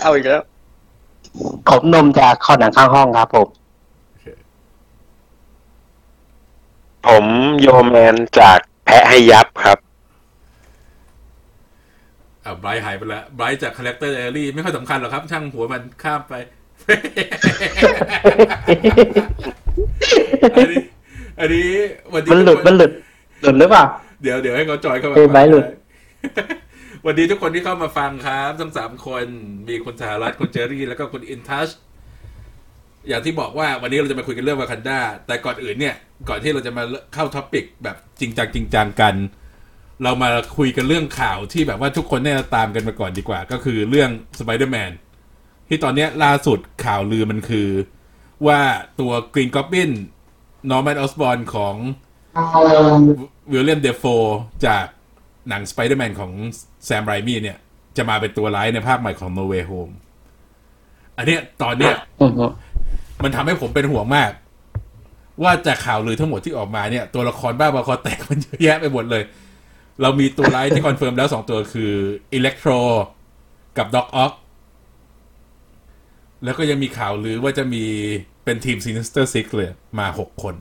เอาอีกแล้วผมนมจากข้อหนังข้างห้องครับผม ผมโยแมนจากแพะให้ยับครับ อ่าไบรท์หายไปแล้วไบรท์จากคาแรคเตอร์เอรี่ไม่ค่อยสำคัญหรอกครับ ช่างหัวมันข้ามไป อันนี้อันนี้วันนี้มันหลุด มันหลุด หลุดหรือเปล่า เดี๋ยวเดี๋ยวให้เขาจอยเข้ามาเออไบรท์หลุด วันนี้ทุกคนที่เข้ามาฟังครับทั้งสามคนมีคุณสหรัฐคุณเจอรี่ แล้วก็คุณอินทัชอย่างที่บอกว่าวันนี้เราจะมาคุยกันเรื่องวากันดาแต่ก่อนอื่นเนี่ย ก่อนที่เราจะมาเข้า topic แบบจริงจังจริงจังกัน เรามาคุยกันเรื่องข่าวที่แบบว่าทุกคนเนี่ยตามกันมาก่อนดีกว่า ก็คือเรื่องสไปเดอร์แมนที่ตอนเนี้ยล่าสุดข่าวลือมันคือ ว่าตัว Green Goblin Norman Osborn ของWillem Dafoe จากหนังสไปเดอร์แมนของ Sam Raimi เนี่ย จะมาเป็นตัวร้ายในภาคใหม่ของ No Way Home อันเนี้ยตอนเนี้ยอือฮึมันทำให้ผมเป็นห่วงมาก ว่าจากข่าวลือทั้งหมดที่ออกมาเนี่ย ตัวละครบ้าบอคอแตกมันเยอะแยะไปหมดเลย เรามีตัวร้ายที่ confirm แล้วสองตัวคือ Electro กับ Doc Ock แล้วก็ยังมีข่าวลือว่าจะมีเป็นทีม Sinister Six เลย มาหกคน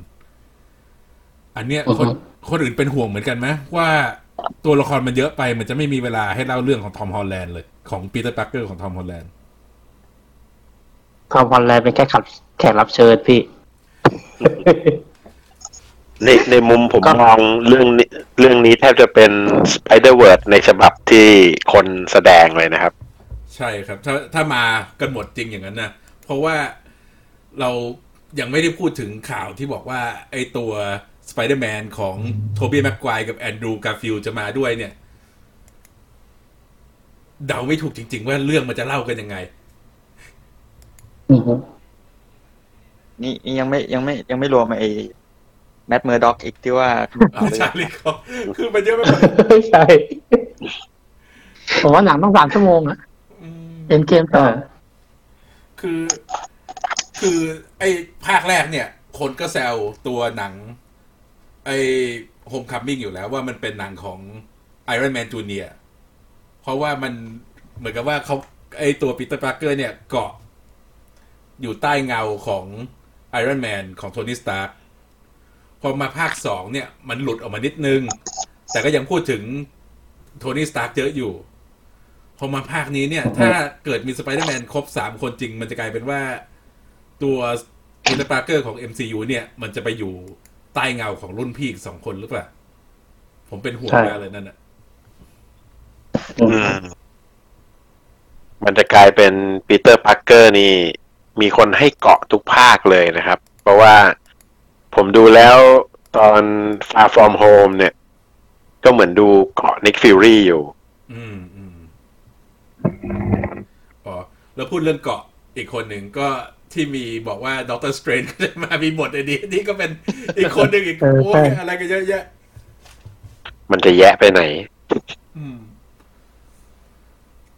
อันเนี้ยคนคนอื่นเป็นห่วงเหมือนกันไหมว่า ตัวละครมันเยอะไปมันจะไม่มีเวลาให้เล่าเรื่องของ Tom Holland เลย ของ Peter Parker ของ Tom Holland Tom Holland เป็นแค่ขับแขกรับเชิญพี่ ในในมุมผมก็ มองเรื่องนี้เรื่องนี้แทบจะเป็น Spider-Verse ในฉบับที่คนแสดงเลยนะครับ ใช่ครับ ถ้าถ้ามากันหมดจริงอย่างนั้นนะ เพราะว่าเรายังไม่ได้พูดถึงข่าวที่บอกว่า ไอตัว สไปเดอร์แมนของ Tobey Maguire กับ Andrew Garfield จะมาด้วยเนี่ย เดาไม่ถูกจริง ๆ ว่าเรื่องมันจะเล่ากันยังไงอือฮึนี่ยังไม่ยังไม่ยังไม่รวมไอ้ Matt Murdock อีกที่ว่าเอา Charlie Cox คือมันเยอะไปหมดใช่ผมว่าหนังต้องสามชั่วโมงอะอืม Endgame ต่อ คือ คือ ไอ้ภาคแรกเนี่ย คนก็แซวตัวหนัง ไอ้ Homecoming อยู่แล้วว่ามันเป็นหนังของ Iron Man Junior เพราะว่ามันเหมือนกับว่าเขาไอ้ตัวปีเตอร์ปาร์เกอร์เนี่ยเกาะอยู่ใต้เงาของ Iron Man ของโทนี่สตาร์ก พอมาภาคสองเนี่ย มันหลุดออกมานิดนึง แต่ก็ยังพูดถึงโทนี่สตาร์กเยอะอยู่ พอมาภาคนี้เนี่ย ถ้าเกิดมีสไปเดอร์แมนครบสามคนจริง มันจะกลายเป็นว่าตัวปีเตอร์ปาร์เกอร์ของ MCU เนี่ย มันจะไปอยู่ ใต้เงาของรุ่นพี่อีกสองคนหรือเปล่า ผมเป็นห่วงใช่มากเลยนั่นน่ะอือืมมมันจะกลายเป็นปีเตอร์พาร์เกอร์นี่ มีคนให้เกาะทุกภาคเลยนะครับ เพราะว่าผมดูแล้วตอน Far From Home เนี่ย ก็เหมือนดูเกาะ Nick Fury อยู่ อืมอืมอ๋อ แล้วพูดเรื่องเกาะอีกคนหนึ่งก็ ที่มีบอกว่าด็อกเตอร์สเตรนจ์ก็จะมามีบทในนี้นี่ก็เป็นอีกคนหนึ่งอีกเออโอ้ใช่อะไรกันเยอะแยะ มันจะแยะไปไหน อืม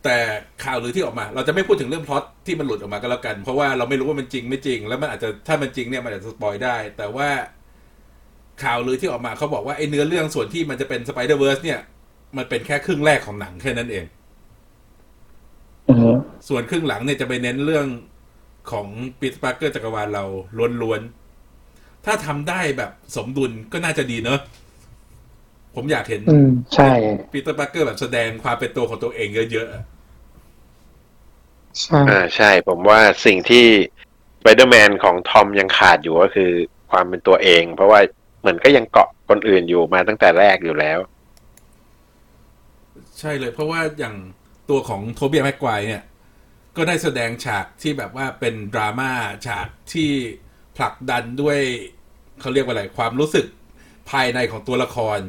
แต่ข่าวหรือที่ออกมา เราจะไม่พูดถึงเรื่องพล็อตที่มันหลุดออกมาก็แล้วกัน เพราะว่าเราไม่รู้ว่ามันจริงไม่จริง แล้วมันอาจจะถ้ามันจริงเนี่ยมันอาจจะ spoil ได้ แต่ว่าข่าวหรือที่ออกมาเขาบอกว่าไอ้เนื้อเรื่องส่วนที่มันจะเป็น Spider-Verse เนี่ย มันเป็นแค่ครึ่งแรกของหนังแค่นั้นเองอือฮึส่วนครึ่งหลังเนี่ยจะไปเน้นเรื่อง ของปีเตอร์ปาร์เกอร์จักรวาลเราล้วนๆ ถ้าทำได้แบบสมดุลก็น่าจะดีเนอะผมอยากเห็นอืมใช่ปีเตอร์ปาร์เกอร์แบบแสดงความเป็นตัวของตัวเองเยอะๆอะใช่อ่าใช่ ผมว่าสิ่งที่ Spider-Man ของทอมยังขาดอยู่ก็คือความเป็นตัวเอง เพราะว่าเหมือนก็ยังเกาะคนอื่นอยู่มาตั้งแต่แรกอยู่แล้ว ใช่เลย เพราะว่าอย่างตัวของโทบี้แม็กไกวร์เนี่ย ก็ได้แสดงฉากที่แบบว่าเป็นดราม่าฉากที่ผลักดันด้วยเขาเรียกว่าอะไรความรู้สึกภายในของตัวละคร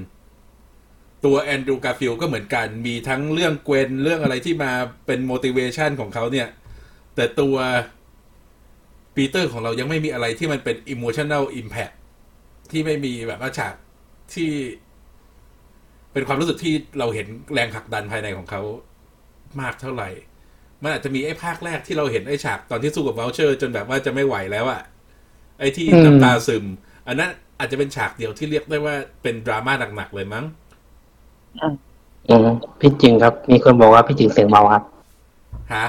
ตัวแอนดรูว์การ์ฟิลด์ก็เหมือนกัน มีทั้งเรื่องเกวนเรื่องอะไรที่มาเป็น motivation ของเขาเนี่ย แต่ตัวปีเตอร์ของเรายังไม่มีอะไรที่มันเป็น emotional impact ที่ไม่มีแบบว่าฉากที่เป็นความรู้สึกที่เราเห็นแรงผลักดันภายในของเขามากเท่าไหร่ มันอาจจะมีไอ้ภาคแรกที่เราเห็นไอ้ฉากตอนที่สู้กับว o ลเชอร์จนแบบว่าจะไม่ไหวแล้วอะไอ้ที่น้ำตาซึม อันนั้นอาจจะเป็นฉากเดียวที่เรียกได้ว่าเป็นดราม่าหนักๆเลยมั้งอืมพี่จริงครับ มีคนบอกว่าพี่จริงเสียงเบาครับฮะ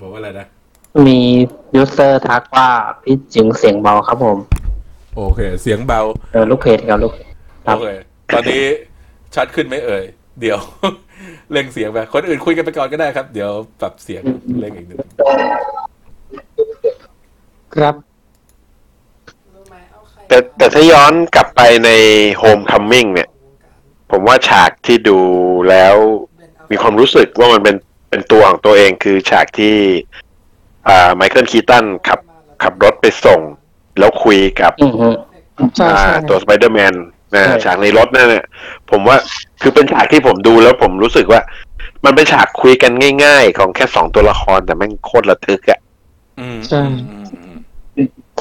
บอกว่าอะไรนะมียูเซอร์ทักว่าพี่จริงเสียงเบาครับผม โอเค เสียงเบาเออลูกเพจครับลูกครับโอเคตอนนี้ชัดขึ้นไหมเอ่ย เดี๋ยว เร่งเสียงไปคนอื่นคุยกันไปก่อนก็ได้ครับ เดี๋ยวปรับเสียงเร่งอีกหนึ่งครับ แต่แต่ถ้าย้อนกลับไปใน Homecoming เนี่ย ผมว่าฉากที่ดูแล้วมีความรู้สึกว่ามันเป็นเป็นตัวของตัวเองคือฉากที่ อ่า ไมเคิลคีตันขับขับรถไปส่ง แล้วคุยกับอือฮึใช่อ่าใช่ตัวสไปเดอร์แมน นะใช่ฉากในรถนั่นเนี่ยผมว่าคือเป็นฉากที่ผมดูแล้วผมรู้สึกว่า มันเป็นฉากคุยกันง่าย ๆ ของแค่สองตัวละครแต่แม่งโคตรระทึกอะอืมใช่อืมอืม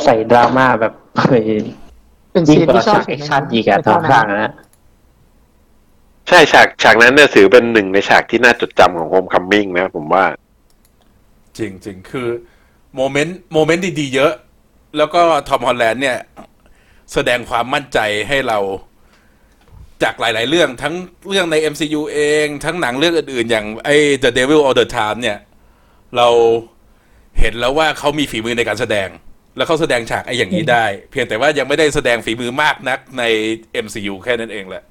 ใส่ดราม่าแบบเฮ้ยเป็นยิ่งซีนกว่าที่ชอบฉากแอคชั่นอีกอะตอนข้างนะใช่ฉากฉากนั้นเนี่ยถือเป็นหนึ่งในฉากที่น่าจดจำของโฮมคัมมิ่งนะผมว่า จริงจริงคือ โมเมนต์โมเมนต์ดี ๆ เยอะ แล้วก็ทอมฮอลแลนด์เนี่ย แสดงความมั่นใจให้เราจากหลาย ๆ เรื่องทั้งเรื่องใน MCU เอง ทั้งหนังเรื่องอื่น ๆ อย่างไอ้ The Devil All the Time เนี่ย เราเห็นแล้วว่าเขามีฝีมือในการแสดง แล้วเขาแสดงฉากไอ้อย่างนี้ได้ เพียงแต่ว่ายังไม่ได้แสดงฝีมือมากนักใน MCU แค่นั้นเองแหละ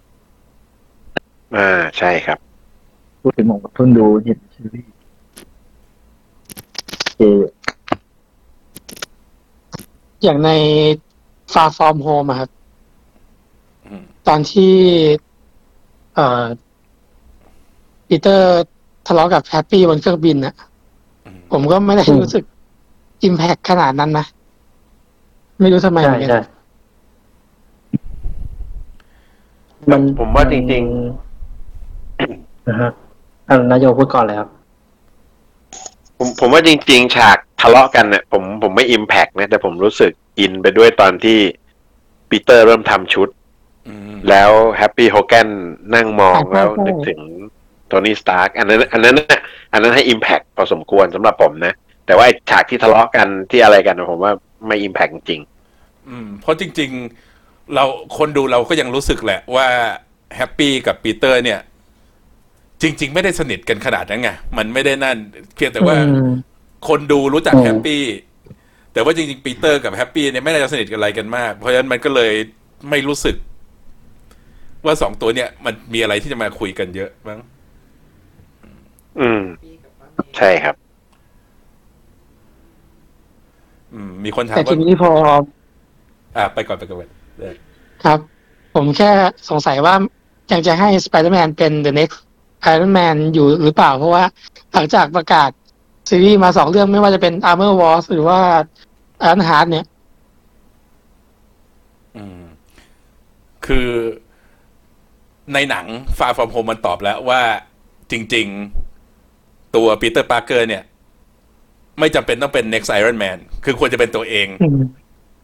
อ่าใช่ครับ พูดถึงผมก็เพิ่งดูเห็นซีรีส์เอออย่างใน Far From Home อะครับอืมตอนที่ เอ่อปีเตอร์ทะเลาะกับแฮปปี้บนเครื่องบินน่ะอืมผมก็ไม่ได้รู้สึกอิมแพคขนาดนั้นนะ ไม่รู้ทำไมเหใช่มือนกันใช่มันผมว่าจริงๆนะฮะอันนายโยพูดก่อนเลยครับ ผมผมว่าจริง ๆ ฉากทะเลาะกันเนี่ยผมผมไม่อิมแพกนะ แต่ผมรู้สึกอินไปด้วยตอนที่ปีเตอร์เริ่มทำชุดอืมแล้วแฮปปี้โฮแกนนั่งมองใช่ใช่แล้วใช่นึกถึงโทนี่สตาร์กอันนั้นอันนั้นน่ะอันนั้นให้ impact พอสมควรสำหรับผมนะ แต่ว่าไอ้ฉากที่ทะเลาะกันที่อะไรกันผมว่าไม่ impact จริง อืม เพราะจริง ๆ เราคนดูเราก็ยังรู้สึกแหละว่าแฮปปี้กับปีเตอร์เนี่ย จริง ๆ ไม่ได้สนิทกันขนาดนั้นไงมันไม่ได้นั่นเพียงแต่ว่าอืมคนดูรู้จักอืมแฮปปี้แต่ว่าจริงๆปีเตอร์กับแฮปปี้เนี่ยไม่ได้จะสนิทกันอะไรกันมาก เพราะฉะนั้นมันก็เลยไม่รู้สึก ว่าสองตัวเนี่ย มันมีอะไรที่จะมาคุยกันเยอะมั้งๆอืม ใช่ครับ อืม มีคนถามแต่ทีว่านี้พอ อ่า ไปก่อนไปก่อนเออครับ ผมแค่สงสัยว่ายังจะให้ Spider-Man เป็น The Next Iron Man อยู่หรือเปล่า เพราะว่าหลังจากประกาศซีรีส์มาสองเรื่องไม่ว่าจะเป็น Armor Wars หรือว่า Iron Heart เนี่ย อืม คือในหนัง Far From Home มันตอบแล้วว่าจริง ๆ ตัวปีเตอร์ปาร์เกอร์เนี่ย ไม่จำเป็นต้องเป็น next Iron Man คือควรจะเป็นตัวเอง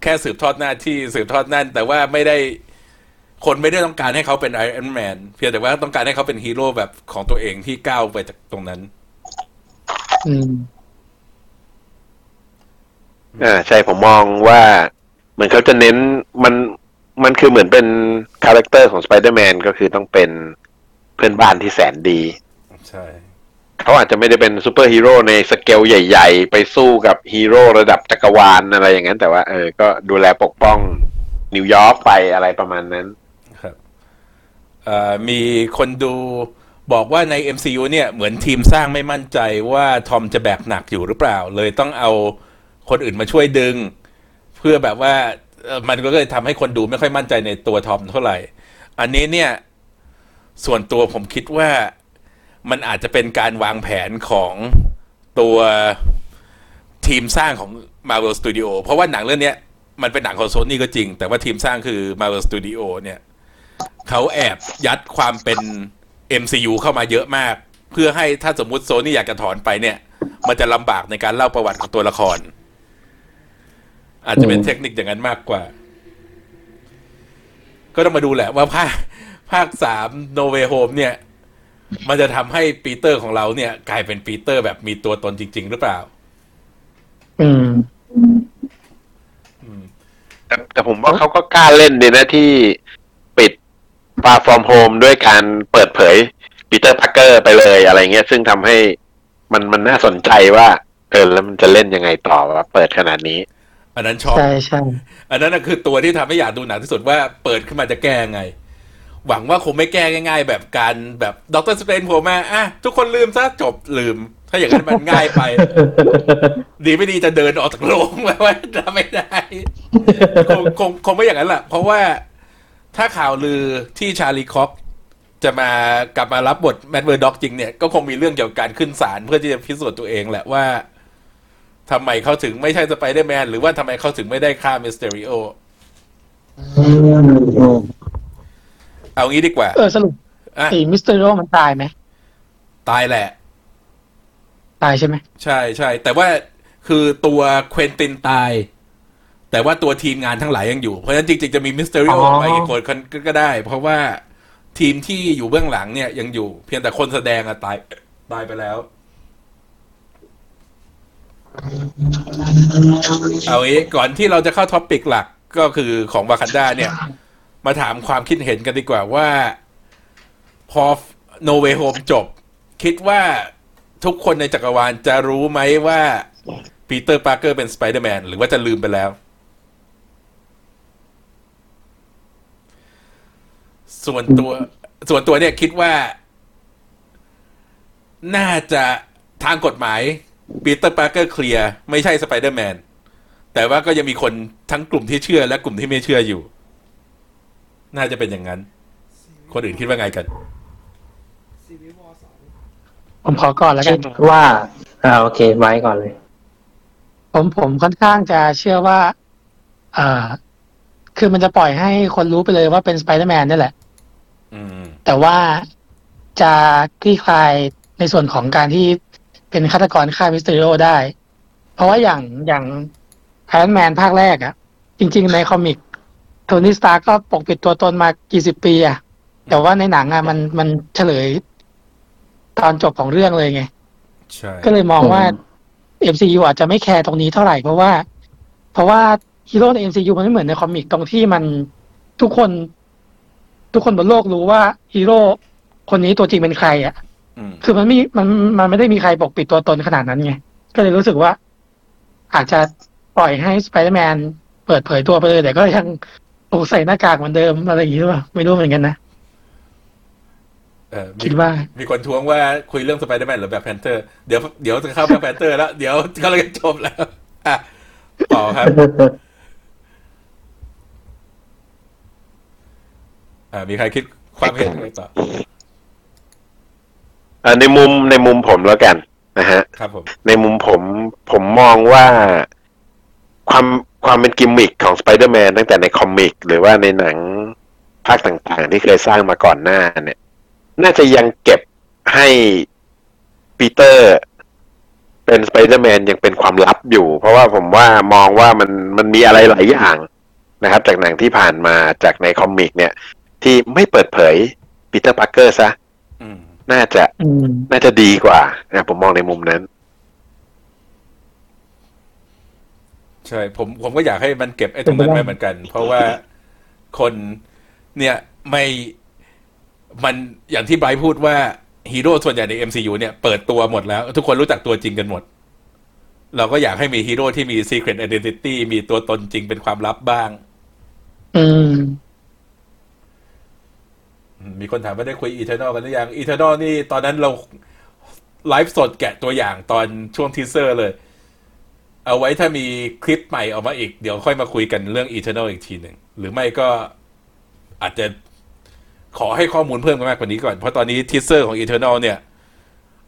แค่สืบทอดหน้าที่สืบทอดนั่น แต่ว่าไม่ได้ คนไม่ได้ต้องการให้เขาเป็น Iron Man เพียงแต่ว่าต้องการให้เขาเป็นฮีโร่แบบของตัวเองที่ก้าวไปจากตรงนั้น อืมอ่าใช่ผมมองว่า เหมือนเขาจะเน้นมันมันคือเหมือนเป็น character ของสไปเดอร์แมนก็คือต้องเป็นเพื่อนบ้านที่แสนดี ใช่ เขาอาจจะไม่ได้เป็นซูเปอร์ฮีโร่ในสเกลใหญ่ ๆ ไปสู้กับฮีโร่ระดับจักรวาลอะไรอย่างนั้น แต่ว่าเออ ก็ดูแลปกป้องนิวยอร์กไปอะไรประมาณนั้นครับเอ่อ มีคนดูบอกว่าใน MCU เนี่ยเหมือนทีมสร้างไม่มั่นใจว่าทอมจะแบกหนักอยู่หรือเปล่า เลยต้องเอาคนอื่นมาช่วยดึง เพื่อแบบว่ามันก็เลยทำให้คนดูไม่ค่อยมั่นใจในตัวทอมเท่าไหร่ อันนี้เนี่ยส่วนตัวผมคิดว่ามันอาจจะเป็นการวางแผนของตัวทีมสร้างของ Marvel Studio เพราะว่าหนังเรื่องนี้มันเป็นหนังของโซนี่ก็จริง แต่ว่าทีมสร้างคือ Marvel Studio เนี่ย เขาแอบยัดความเป็น MCU เข้ามาเยอะมาก เพื่อให้ถ้าสมมุติโซนี่อยากจะถอนไปเนี่ย มันจะลำบากในการเล่าประวัติของตัวละคร อาจจะเป็นอืมเทคนิคอย่างนั้นมากกว่า ก็ต้องมาดูแหละว่าภาคภาคสาม No Way Home เนี่ย มันจะทำให้ปีเตอร์ของเราเนี่ย กลายเป็นปีเตอร์แบบมีตัวตนจริง ๆ หรือเปล่า อืมอืมแต่แต่ผมว่าเขาก็กล้าเล่นดีนะที่ ปิดฟาฟอร์มโฮมด้วยการเปิดเผยปีเตอร์ปาร์เกอร์ไปเลยอะไรเงี้ย ซึ่งทำให้มันมันน่าสนใจว่าเออแล้วมันจะเล่นยังไงต่อวะเปิดขนาดนี้ อันนั้นชอบใช่ใช่อันนั้นน่ะคือตัวที่ทำให้อยากดูหนังที่สุดว่าเปิดขึ้นมาจะแก้ไง หวังว่าคงไม่แก้ง่าย ๆ แบบการแบบด็อกเตอร์สเตรนจ์โผล่มาอะทุกคนลืมซะจบลืม ถ้าอย่างนั้นมันง่ายไป ดีไม่ดีจะเดินออกจากโรงมาว่าทำไม่ได้ คงคงคงไม่อย่างนั้นแหละเพราะว่า ถ้าข่าวลือที่ Charlie Cox จะมากลับมารับบท Matt Murdock จริงเนี่ย ก็คงมีเรื่องเกี่ยวกับการขึ้นศาลเพื่อที่จะพิสูจน์ตัวเองแหละว่าทำไมเขาถึงไม่ใช่สไปเดอร์แมนหรือว่าทำไมเขาถึงไม่ได้ฆ่า Mysterio เอางี้ดีกว่า เออสรุปอะไอ้ Mysterio มันตายไหมตายแหละ ตายใช่ไหม ใช่ใช่แต่ว่าคือตัว Quentin ตาย แต่ว่าตัวทีมงานทั้งหลายยังอยู่ เพราะฉะนั้นจริงๆจะมี Mysterio ออกมาอีกคนก็ก็ได้ เพราะว่าทีมที่อยู่เบื้องหลังเนี่ยยังอยู่ เพียงแต่คนแสดงอะตายตายไปแล้ว เอางี้ก่อนที่เราจะเข้า topic หลักก็คือของวากันดาเนี่ย มาถามความคิดเห็นกันดีกว่าว่า พอ No Way Home จบ คิดว่าทุกคนในจักรวาลจะรู้ไหมว่า Peter Parker เป็นสไปเดอร์แมนหรือว่าจะลืมไปแล้ว ส่วนตัว ส่วนตัวเนี่ยคิดว่า น่าจะทางกฎหมาย Peter Parker เคลียร์ไม่ใช่สไปเดอร์แมนแต่ว่าก็ยังมีคนทั้งกลุ่มที่เชื่อและกลุ่มที่ไม่เชื่ออยู่ น่าจะเป็นอย่างนั้น คนอื่นคิดว่าไงกันผมขอก่อนแล้วกัคิดว่าอ่าโอเค ไว้ก่อนเลย ผมผมค่อนข้างจะเชื่อว่าเอ่อ คือมันจะปล่อยให้คนรู้ไปเลยว่าเป็นสไปเดอร์แมนนี่แหละ อืม แต่ว่าจะคลี่คลายในส่วนของการที่เป็นฆาตกรฆ่า Mysterio ได้ เพราะว่าอย่างอย่างIron Man ภาคแรกอะจริง ๆ ใน comic Tony Stark ก็ปกปิดตัวตนมากี่สิบปีอะแต่ว่าในหนังอะมันมันเฉลย ตอนจบของเรื่องเลยไง ใช่ ก็เลยมองว่า MCU อาจจะไม่แคร์ตรงนี้เท่าไหร่เพราะว่า เพราะว่า ฮีโร่ใน MCU มันไม่เหมือนใน comic ตรงที่มันทุกคน ทุกคนบนโลกรู้ว่าฮีโร่คนนี้ตัวจริงเป็นใครอะอืมคือมันไม่มันมันไม่ได้มีใครปกปิดตัวตนขนาดนั้นไง ก็เลยรู้สึกว่า อาจจะปล่อยให้สไปเดอร์แมนเปิดเผยตัวไปเลย แต่ก็ยังถูกใส่หน้ากากเหมือนเดิมอะไรอย่างนี้หรือเปล่าไม่รู้เหมือนกันนะเออมีคิดว่า มีคนทวงว่าคุยเรื่องสไปเดอร์แมนหรือ Black Panther เดี๋ยวเดี๋ยวจะเข้า Black Panther แล้ว เดี๋ยวก็เลยจบแล้ว อะต่อครับ อ่ามีใครคิดความเห็นอะไรต่ออ่าในมุมในมุมผมแล้วกันนะฮะครับผมในมุมผมผมมองว่าความความเป็นกิมมิคของสไปเดอร์แมนตั้งแต่ใน comic หรือว่าในหนังภาคต่างๆ ที่เคยสร้างมาก่อนหน้าเนี่ย น่าจะยังเก็บให้ปีเตอร์เป็นสไปเดอร์แมนยังเป็นความลับอยู่ เพราะว่าผมว่ามองว่ามันมันมีอะไรหลายอย่างนะครับ จากหนังที่ผ่านมาจากใน comic เนี่ย ที่ไม่เปิดเผย Peter Parker ซะอืมน่าจะอืมน่าจะดีกว่านะผมมองในมุมนั้น ใช่ ผมผมก็อยากให้มันเก็บไอ้ตรงนั้นไว้เหมือนกัน เพราะว่าคนเนี่ยไม่มันอย่างที่ไบรท์พูดว่าฮีโร่ส่วนใหญ่ใน MCU เนี่ยเปิดตัวหมดแล้ว ทุกคนรู้จักตัวจริงกันหมด เราก็อยากให้มีฮีโร่ที่มี Secret Identity มีตัวตนจริงเป็นความลับบ้าง อืมอื มีคนถามว่าได้คุย Eternals กันหรือยัง Eternals นี่ตอนนั้นเราไลฟ์สดแกะตัวอย่างตอนช่วง teaser เลย เอาไว้ถ้ามีคลิปใหม่ออกมาอีก เดี๋ยวค่อยมาคุยกันเรื่อง Eternals อีกทีหนึ่ง หรือไม่ก็อาจจะขอให้ข้อมูลเพิ่มมากกว่านี้ก่อน เพราะตอนนี้ teaser ของ Eternals เนี่ย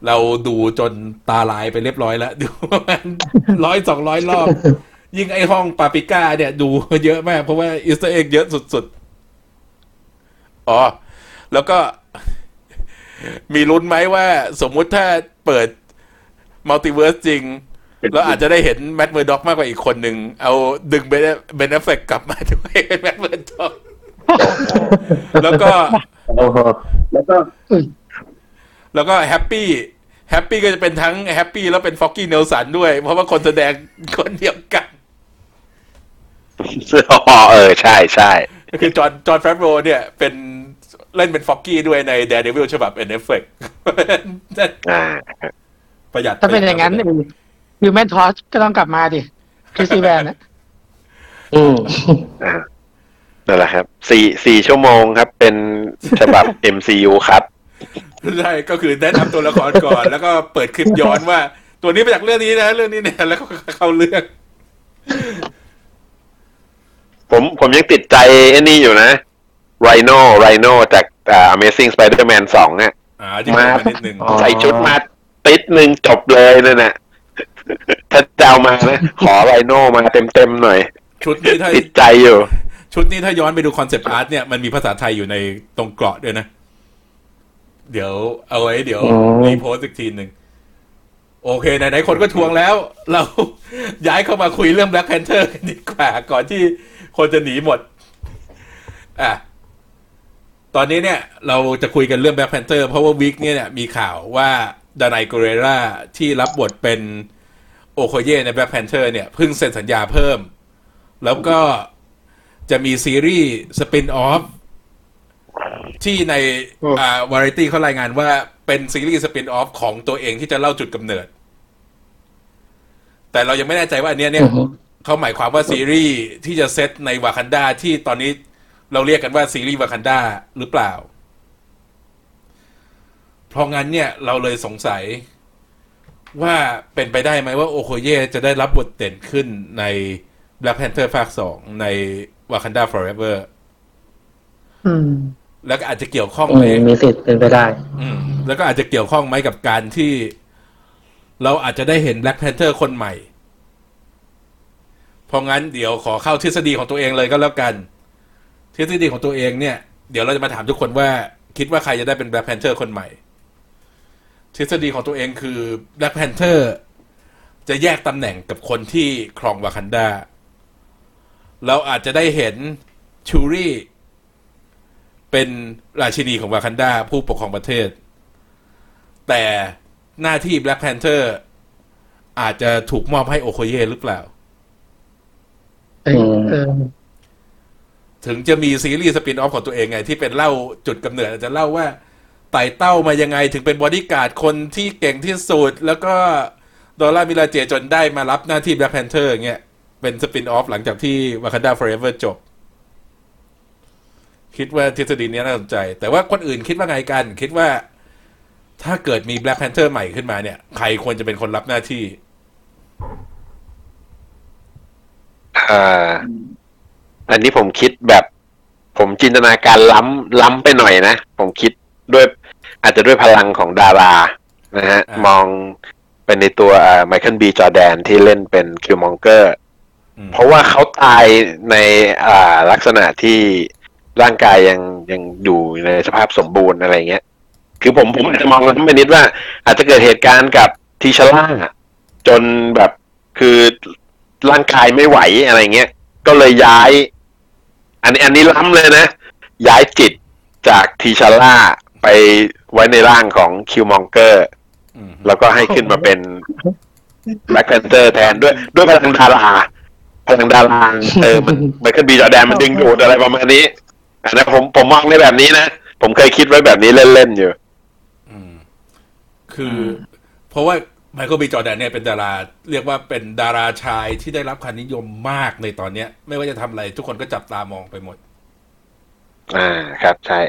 เราดูจนตาลายไปเรียบร้อยแล้ว ดูประมาณร้อยสองร้อยรอบ ยิ่งไอห้องปาปิก้าเนี่ย ดูเยอะมาก เพราะว่า Easter egg เยอะสุดๆ อ๋อ แล้วก็มีลุ้นไหมว่า สมมุติถ้าเปิด multiverse จริงเราอาจจะได้เห็น Matt Murdock มากกว่าอีกคนหนึ่ง เอาดึง Ben Ben Affleck กลับมาด้วยเป็น Matt Murdockแล้วก็โอ้โหแล้วก็ Happy Happy ก็จะเป็นทั้ง Happy แล้วเป็น Foggy Nelson ด้วย เพราะว่าคนแสดงคนเดียวกันอ๋อเออ ใช่ใช่คือ Jon Jon Favreau เนี่ยเป็น เล่นเป็น Foggy ด้วยใน Daredevil ฉบับ Netflix อ่าประหยัดถ้าเป็นอย่างนั้นคือ Human Torch ก็ต้องกลับมาดิ Chris Evans นะอืมอ่านั่นแหละครับสี่สี่ชั่วโมงครับ เป็นฉบับ MCU ครับใช่ก็คือแนะนำตัวละครก่อน แล้วก็เปิดคลิปย้อนว่า ตัวนี้มาจากเรื่องนี้นะ เรื่องนี้เนี่ยแล้วก็เข้าเรื่องผมผมยังติดใจไอ้นี่อยู่นะ Rhino Rhino จากอ่า Amazing Spider-Man 2เนี่ยอ่าที่ผมมานิดนึงอ๋อ ใส่ชุดมาติดหนึ่งจบเลยนั่นน่ะ ถ้าจะเอามานะ ขอไรโนมาเต็มๆหน่อย ชุดนี้ถ้าติดใจอยู่ ชุดนี้ถ้าย้อนไปดูคอนเซปต์อาร์ตเนี่ยมันมีภาษาไทยอยู่ในตรงเกราะด้วยนะ เดี๋ยวเอาไว้เดี๋ยวอ๋อ รีโพสต์อีกทีหนึ่งโอเคไหนๆคนก็ทวงแล้ว เรา ย้ายเข้ามาคุยเรื่อง Black Panther กันดีกว่าก่อนที่คนจะหนีหมด อะ ตอนนี้เนี่ยเราจะคุยกันเรื่อง Black Panther เพราะว่าวิกเนี่ยเนี่ยมีข่าวว่าDanai Gurira ที่รับบทเป็น Okoye ใน Black Panther เนี่ยเพิ่งเซ็นสัญญาเพิ่ม แล้วก็จะมีซีรีส์ spin-off ที่ในอ่าวาไรตี้เขารายงานว่าเป็นซีรีส์ spin-off ของตัวเองที่จะเล่าจุดกำเนิด แต่เรายังไม่แน่ใจว่าอันเนี้ยเนี่ยอือฮึเขาหมายความว่าซีรีส์ที่จะเซตในวากันดาที่ตอนนี้ เราเรียกกันว่าซีรีส์วากันดาหรือเปล่า เพราะงั้นเนี่ยเราเลยสงสัยว่าเป็นไปได้ไหมว่าโอโคเย่จะได้รับบทเด่นขึ้นใน Black Panther ภาคสองใน Wakanda Forever อืม แล้วก็อาจจะเกี่ยวข้องอืไหมมมีสิทธิ์เป็นไปได้ อืม แล้วก็อาจจะเกี่ยวข้องไหมกับการที่ เราอาจจะได้เห็น Black Panther คนใหม่ เพราะงั้นเดี๋ยวขอเข้าทฤษฎีของตัวเองเลยก็แล้วกัน ทฤษฎีของตัวเองเนี่ย เดี๋ยวเราจะมาถามทุกคนว่า คิดว่าใครจะได้เป็น Black Panther คนใหม่ ทฤษฎีของตัวเองคือ Black Panther จะแยกตำแหน่งกับคนที่ครองวากันดาเราอาจจะได้เห็นชูรี่เป็นราชินีของวากันดาผู้ปกครองประเทศ แต่หน้าที่ Black Panther อาจจะถูกมอบให้โอโคเย่หรือเปล่าอออืมเออ ถึงจะมีซีรีส์ spin-off ของตัวเองไง ที่เป็นเล่าจุดกำเนิดอาจจะเล่าว่าไต่เต้ามายังไงถึงเป็นบอดี้การ์ดคนที่เก่งที่สุด แล้วก็ Dora Milaje จนได้มารับหน้าที่ Black Panther อย่างเงี้ยเป็น spin-off หลังจากที่ Wakanda Forever จบ คิดว่าทฤษฎีนี้น่าสนใจ แต่ว่าคนอื่นคิดว่าไงกัน คิดว่าถ้าเกิดมี Black Panther ใหม่ขึ้นมาเนี่ย ใครควรจะเป็นคนรับหน้าที่ อ่าอันนี้ผมคิดแบบ ผมจินตนาการล้ำล้ำไปหน่อยนะ ผมคิดด้วย อาจจะด้วยพลังของดารานะฮะอ่ามมองเป็นในตัวไมเคิลบีจอแดนที่เล่นเป็นคิวมองเกอร์อืมเพราะว่าเขาตายในอ่าลักษณะที่ร่างกายยังยังอยู่ในสภาพสมบูรณ์อะไรเงี้ย คือผมผมอาจจะมองล้ำไปนิดว่า อาจจะเกิดเหตุการณ์กับทีชล่าจนแบบคือร่างกายไม่ไหวอะไรเงี้ย ก็เลยย้าย อันนี้อันนี้ล้ำเลยนะ ย้ายจิตจาก T'Challa ไปไว้ในร่างของ Killmonger อืมแล้วก็ให้ขึ้นมาเป็น Black Panther แทนด้วยด้วยพลังดาราพลังดาราเออมัน Michael B. Jordan มันดึงดูดอะไรประมาณนี้อันนั้นผมผมมองในแบบนี้นะ ผมเคยคิดไว้แบบนี้เล่น ๆ อยู่อืมคืออเพราะว่า Michael B. Jordan เนี่ยเป็นดาราเรียกว่าเป็นดาราชายที่ได้รับความนิยมมากในตอนเนี้ย ไม่ว่าจะทำอะไร ทุกคนก็จับตามองไปหมด อ่าครับใช่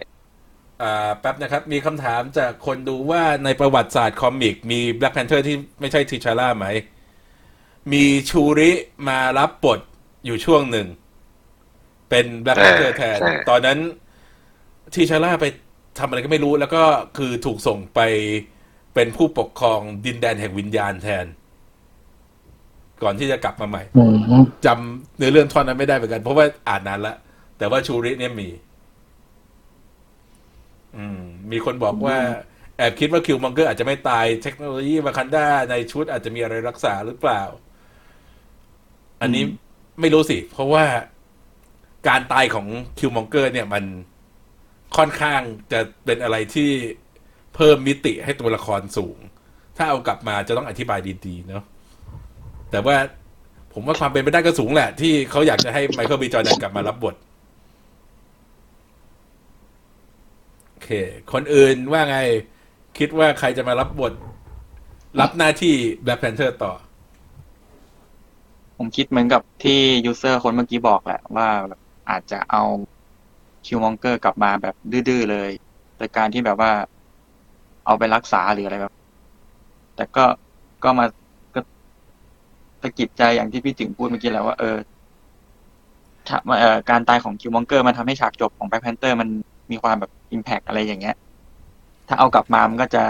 อ่าแป๊บนะครับ มีคำถามจากคนดูว่าในประวัติศาสตร์ comic มี Black Panther ที่ไม่ใช่ T'Challa ไหม มี Shuri มารับบทอยู่ช่วงหนึ่ง เป็น Black Panther แทน ตอนนั้นทิชาร่าไปทำอะไรก็ไม่รู้แล้วก็คือถูกส่งไป เป็นผู้ปกครองดินแดนแห่งวิญญาณแทน ก่อนที่จะกลับมาใหม่อืมจำเนื้อเรื่องท่อนนั้นไม่ได้เหมือนกัน เพราะว่าอ่านนานละแต่ว่าชูริเนี่ยมี อืม มีคนบอกว่า แอบคิดว่าคิวมองเกอร์อาจจะไม่ตายเทคโนโลยีมาคันด้าในชุดอาจจะมีอะไรรักษาหรือเปล่า อันนี้ไม่รู้สิ เพราะว่าการตายของ Killmonger เนี่ยมันค่อนข้างจะเป็นอะไรที่ เพิ่มมิติให้ตัวละครสูง ถ้าเอากลับมาจะต้องอธิบายดีๆเนาะแต่ว่าผมว่าความเป็นไปได้ก็สูงแหละ ที่เขาอยากจะให้ Michael B. Jordan กลับมารับบทเค คนอื่นว่าไง คิดว่าใครจะมารับบท รับหน้าที่ Black Panther ต่อ ผมคิดเหมือนกับที่ user คนเมื่อกี้บอกแหละ ว่าอาจจะเอา Killmonger กลับมาแบบดื้อๆเลยโดยการที่แบบว่า เอาไปรักษาหรืออะไรแบบ แต่ก็ก็มาก็สะกิดใจอย่างที่พี่ถึงพูดเมื่อกี้แหละว่าเออเออการตายของ Killmonger มันทำให้ฉากจบของ Black Panther มันมีความแบบ impact อะไรอย่างเงี้ย ถ้าเอากลับมามันก็จะ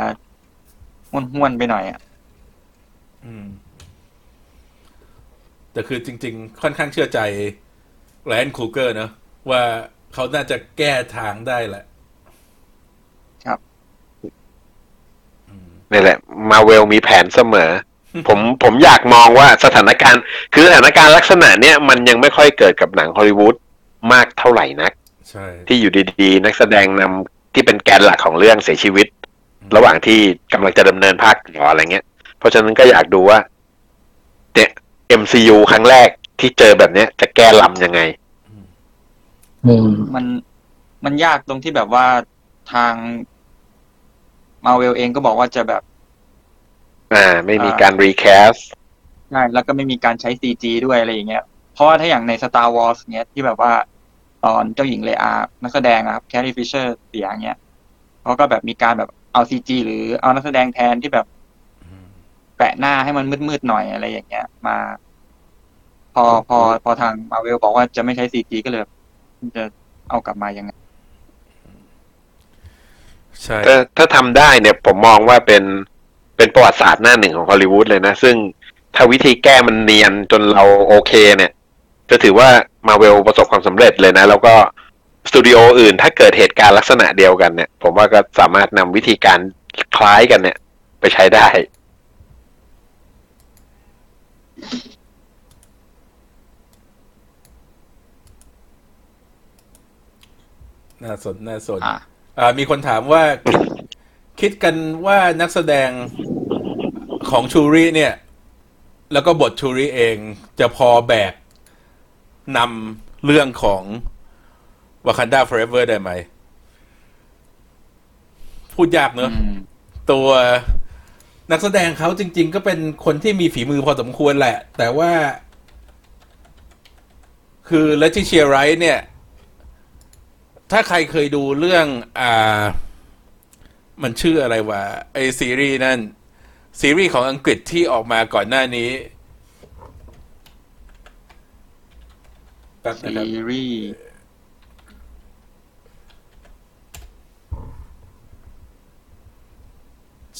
ห้วนๆไปหน่อยอะอืม แต่คือจริง ๆ ค่อนข้างเชื่อใจแลนคูเกอร์เนอะว่าเขาน่าจะแก้ทางได้แหละ ครับ นี่แหละ มาเวลมีแผนเสมอ ผมผมอยากมองว่าสถานการณ์ คือสถานการณ์ลักษณะเนี้ยมันยังไม่ค่อยเกิดกับหนังฮอลลีวูดมากเท่าไหร่นักใช่ที่อยู่ดีๆ นักแสดงนำที่เป็นแกนหลักของเรื่องเสียชีวิต ระหว่างที่กำลังจะดำเนินภาคต่ออะไรเงี้ย เพราะฉะนั้นก็อยากดูว่าเนี่ย MCU ครั้งแรกที่เจอแบบเนี้ย จะแก้ลำยังไงอืมมันมันยากตรงที่แบบว่าทาง มาเวลเองก็บอกว่าจะแบบ อ่า ไม่มีอ่าการรีแคสใช่แล้วก็ไม่มีการใช้ CG ด้วยอะไรอย่างเงี้ย เพราะว่าถ้าอย่างใน Star Wars เนี้ยที่แบบว่าตอนเจ้าหญิง Leia นักแสดงอะครับ Carrie Fisher เสียอย่างเงี้ยเขาก็แบบมีการแบบเอา CG หรือเอานักแสดงแทนที่แบบแปะหน้าให้มันมืดๆหน่อยอะไรอย่างเงี้ย มา พอพอพอทางมาเวลบอกว่าจะไม่ใช้ CG ก็เลยแบบจะเอากลับมายังไง ใช่ถ้าถ้าทำได้เนี่ยผมมองว่าเป็นเป็นประวัติศาสตร์หน้าหนึ่งของฮอลลีวูดเลยนะ ซึ่งถ้าวิธีแก้มันเนียนจนเราโอเคเนี่ย จะถือว่ามาเวลประสบความสำเร็จเลยนะ แล้วก็สตูดิโออื่นถ้าเกิดเหตุการณ์ลักษณะเดียวกันเนี่ย ผมว่าก็สามารถนำวิธีการคล้ายกันเนี่ย ไปใช้ได้ น่าสนน่าสนอะอ่า มีคนถามว่าคิดกันว่านักแสดงของชูริเนี่ย แล้วก็บทชูริเองจะพอแบกนำเรื่องของ Wakanda Forever ได้ไหม พูดยากเนอะอืมตัวนักแสดงเขาจริง ๆ ก็เป็นคนที่มีฝีมือพอสมควรแหละ แต่ว่า คือเลติเชียไรท์เนี่ย ถ้าใครเคยดูเรื่องอ่ามันชื่ออะไรวะไอซีรีส์นั่น ซีรีส์ของอังกฤษที่ออกมาก่อนหน้านี้ซีรีส์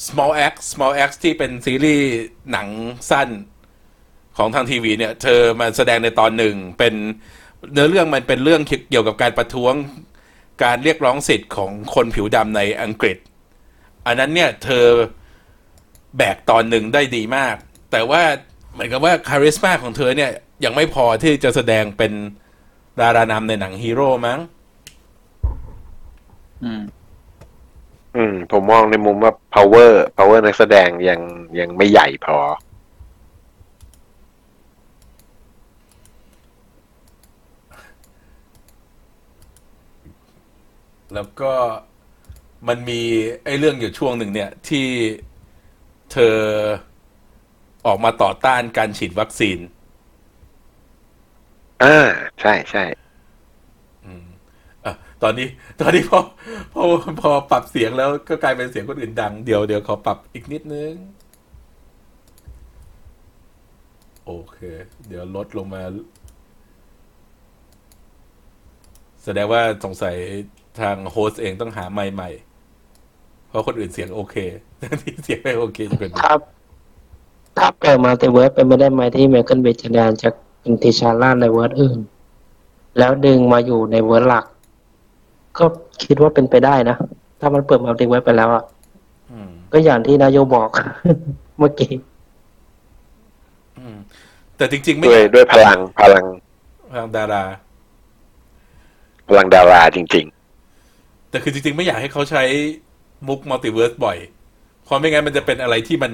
Small X Small X ที่เป็นซีรีส์หนังสั้นของทางทีวีเนี่ย เธอมาแสดงในตอนหนึ่งเป็นเนื้อเรื่องมันเป็นเรื่องเกี่ยวกับการประท้วง การเรียกร้องสิทธิ์ของคนผิวดำในอังกฤษ อันนั้นเนี่ยเธอแบกตอนหนึ่งได้ดีมาก แต่ว่าเหมือนกับว่าคาริสมาของเธอเนี่ยยังไม่พอที่จะแสดงเป็นดารานำในหนังฮีโร่มั้ง อืม อืม ผมมองในมุมว่า power power นักแสดงยังยังไม่ใหญ่พอ แล้วก็มันมีไอ้เรื่องอยู่ช่วงหนึ่งเนี่ยที่เธอออกมาต่อต้านการฉีดวัคซีน อ่าใช่ใช่อะตอนนี้ ตอนนี้พอพอพอปรับเสียงแล้วก็กลายเป็นเสียงคนอื่นดัง เดี๋ยวเดี๋ยวขอปรับอีกนิดนึง โอเค เดี๋ยวลดลงมา แสดงว่าสงสัย ทาง host เองต้องหาไมค์ใหม่ เพราะคนอื่นเสียงโอเคที่เสียงไม่โอเคจะเป็นครับ ถ้าเปิด multiverse เป็นไปได้ไหมที่ Michael B. Jordan จะเป็น T'Challa ใน verse อื่น แล้วดึงมาอยู่ใน verse หลัก ก็คิดว่าเป็นไปได้นะ ถ้ามันเปิด multiverse ไปแล้วอะอืมก็อย่างที่นายโยบอกเมื่อกี้อืมแต่จริง ๆ ไม่ด้วยด้วยพลังพลังทางดารา พลังดาราจริง แต่คือจริงๆ ไม่อยากให้เขาใช้มุก multiverse บ่อยเพราะไม่งั้นมันจะเป็นอะไรที่มัน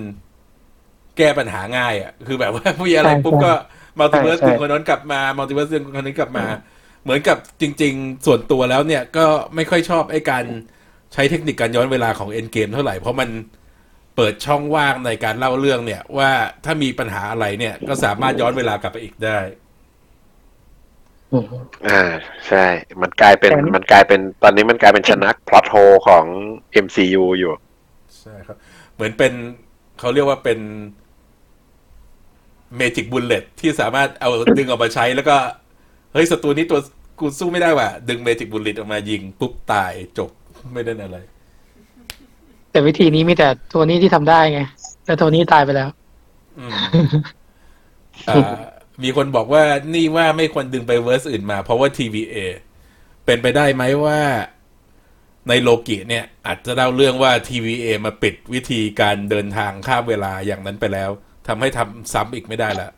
แก้ปัญหาง่ายอะ คือแบบว่ามีอะไรใช่ปุ๊บก็ multiverse ใช่ดึงคนนั้นกลับมา multiverse ดึงคนนี้กลับมา เหมือนกับจริง ๆ ส่วนตัวแล้วเนี่ยก็ไม่ค่อยชอบไอ้การใช้เทคนิคการย้อนเวลาของ Endgame เท่าไหร่ เพราะมันเปิดช่องว่างในการเล่าเรื่องเนี่ย ว่าถ้ามีปัญหาอะไรเนี่ยก็สามารถย้อนเวลากลับไปอีกได้ อืมอ่า ใช่ มันกลายเป็นแต่นี่มันกลายเป็นตอนนี้มันกลายเป็นชนัก plot hole ของ MCU อยู่ ใช่ครับ เหมือนเป็นเขาเรียกว่าเป็น magic bullet ที่สามารถเอาดึงออกมาใช้แล้วก็ เฮ้ยศัตรูนี้ตัวกูสู้ไม่ได้ว่ะ ดึง magic bullet ออกมายิง ปุ๊บตายจบไม่ได้อะไร แต่วิธีนี้มีแต่ตัวนี้ที่ทำได้ไงแล้วตัวนี้ตายไปแล้ว อืมอ่า มีคนบอกว่านี่ว่าไม่ควรดึงไป verse อื่นมา เพราะว่า TVA เป็นไปได้ไหมว่าในโลกิเนี่ย อาจจะเล่าเรื่องว่า TVA มาปิดวิธีการเดินทางข้ามเวลาอย่างนั้นไปแล้วทำให้ทำซ้ำอีกไม่ได้ละ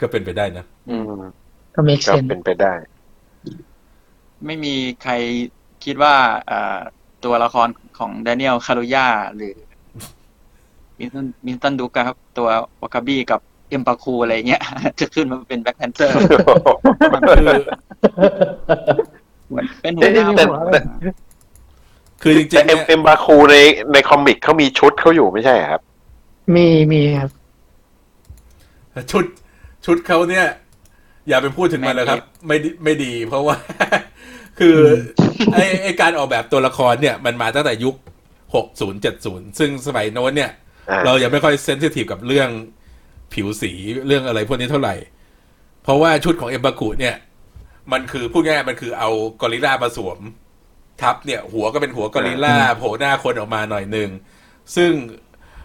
ก็เป็นไปได้นะอืมก็ make ก็ sense เป็นไปได้ ไม่มีใครคิดว่าเอ่อตัวละครของแดเนียลคารุยาหรือ มินตันมินตันดุกครับ ตัวW'Kabi กับ M'Baku อะไรเงี้ย จะขึ้นมาเป็น Black Panther คือเป็นหัวหน้าแต่แต่คือจริงๆเอ็มเนี่ย M'Baku ในใน comic เขามีชุดเขาอยู่ไม่ใช่เหรอครับ มีมีครับ ชุดชุดเขาเนี่ย อย่าไปพูดถึงมันเลยครับ ไม่ดีไม่ดี เพราะว่า คือไอไอการออกแบบตัวละครเนี่ย มันมาตั้งแต่ยุคหกศูนย์เจ็ดศูนย์ซึ่งสมัยโน้นเนี่ยอ่า เรายังไม่ค่อย sensitive กับเรื่องผิวสีเรื่องอะไรพวกนี้เท่าไหร่ เพราะว่าชุดของ M'Baku เนี่ย มันคือพูดง่ายๆมันคือเอากอริลลามาสวม ทับเนี่ย หัวก็เป็นหัวกอริลลาโผล่หน้าคนออกมาหน่อยหนึ่งซึ่ง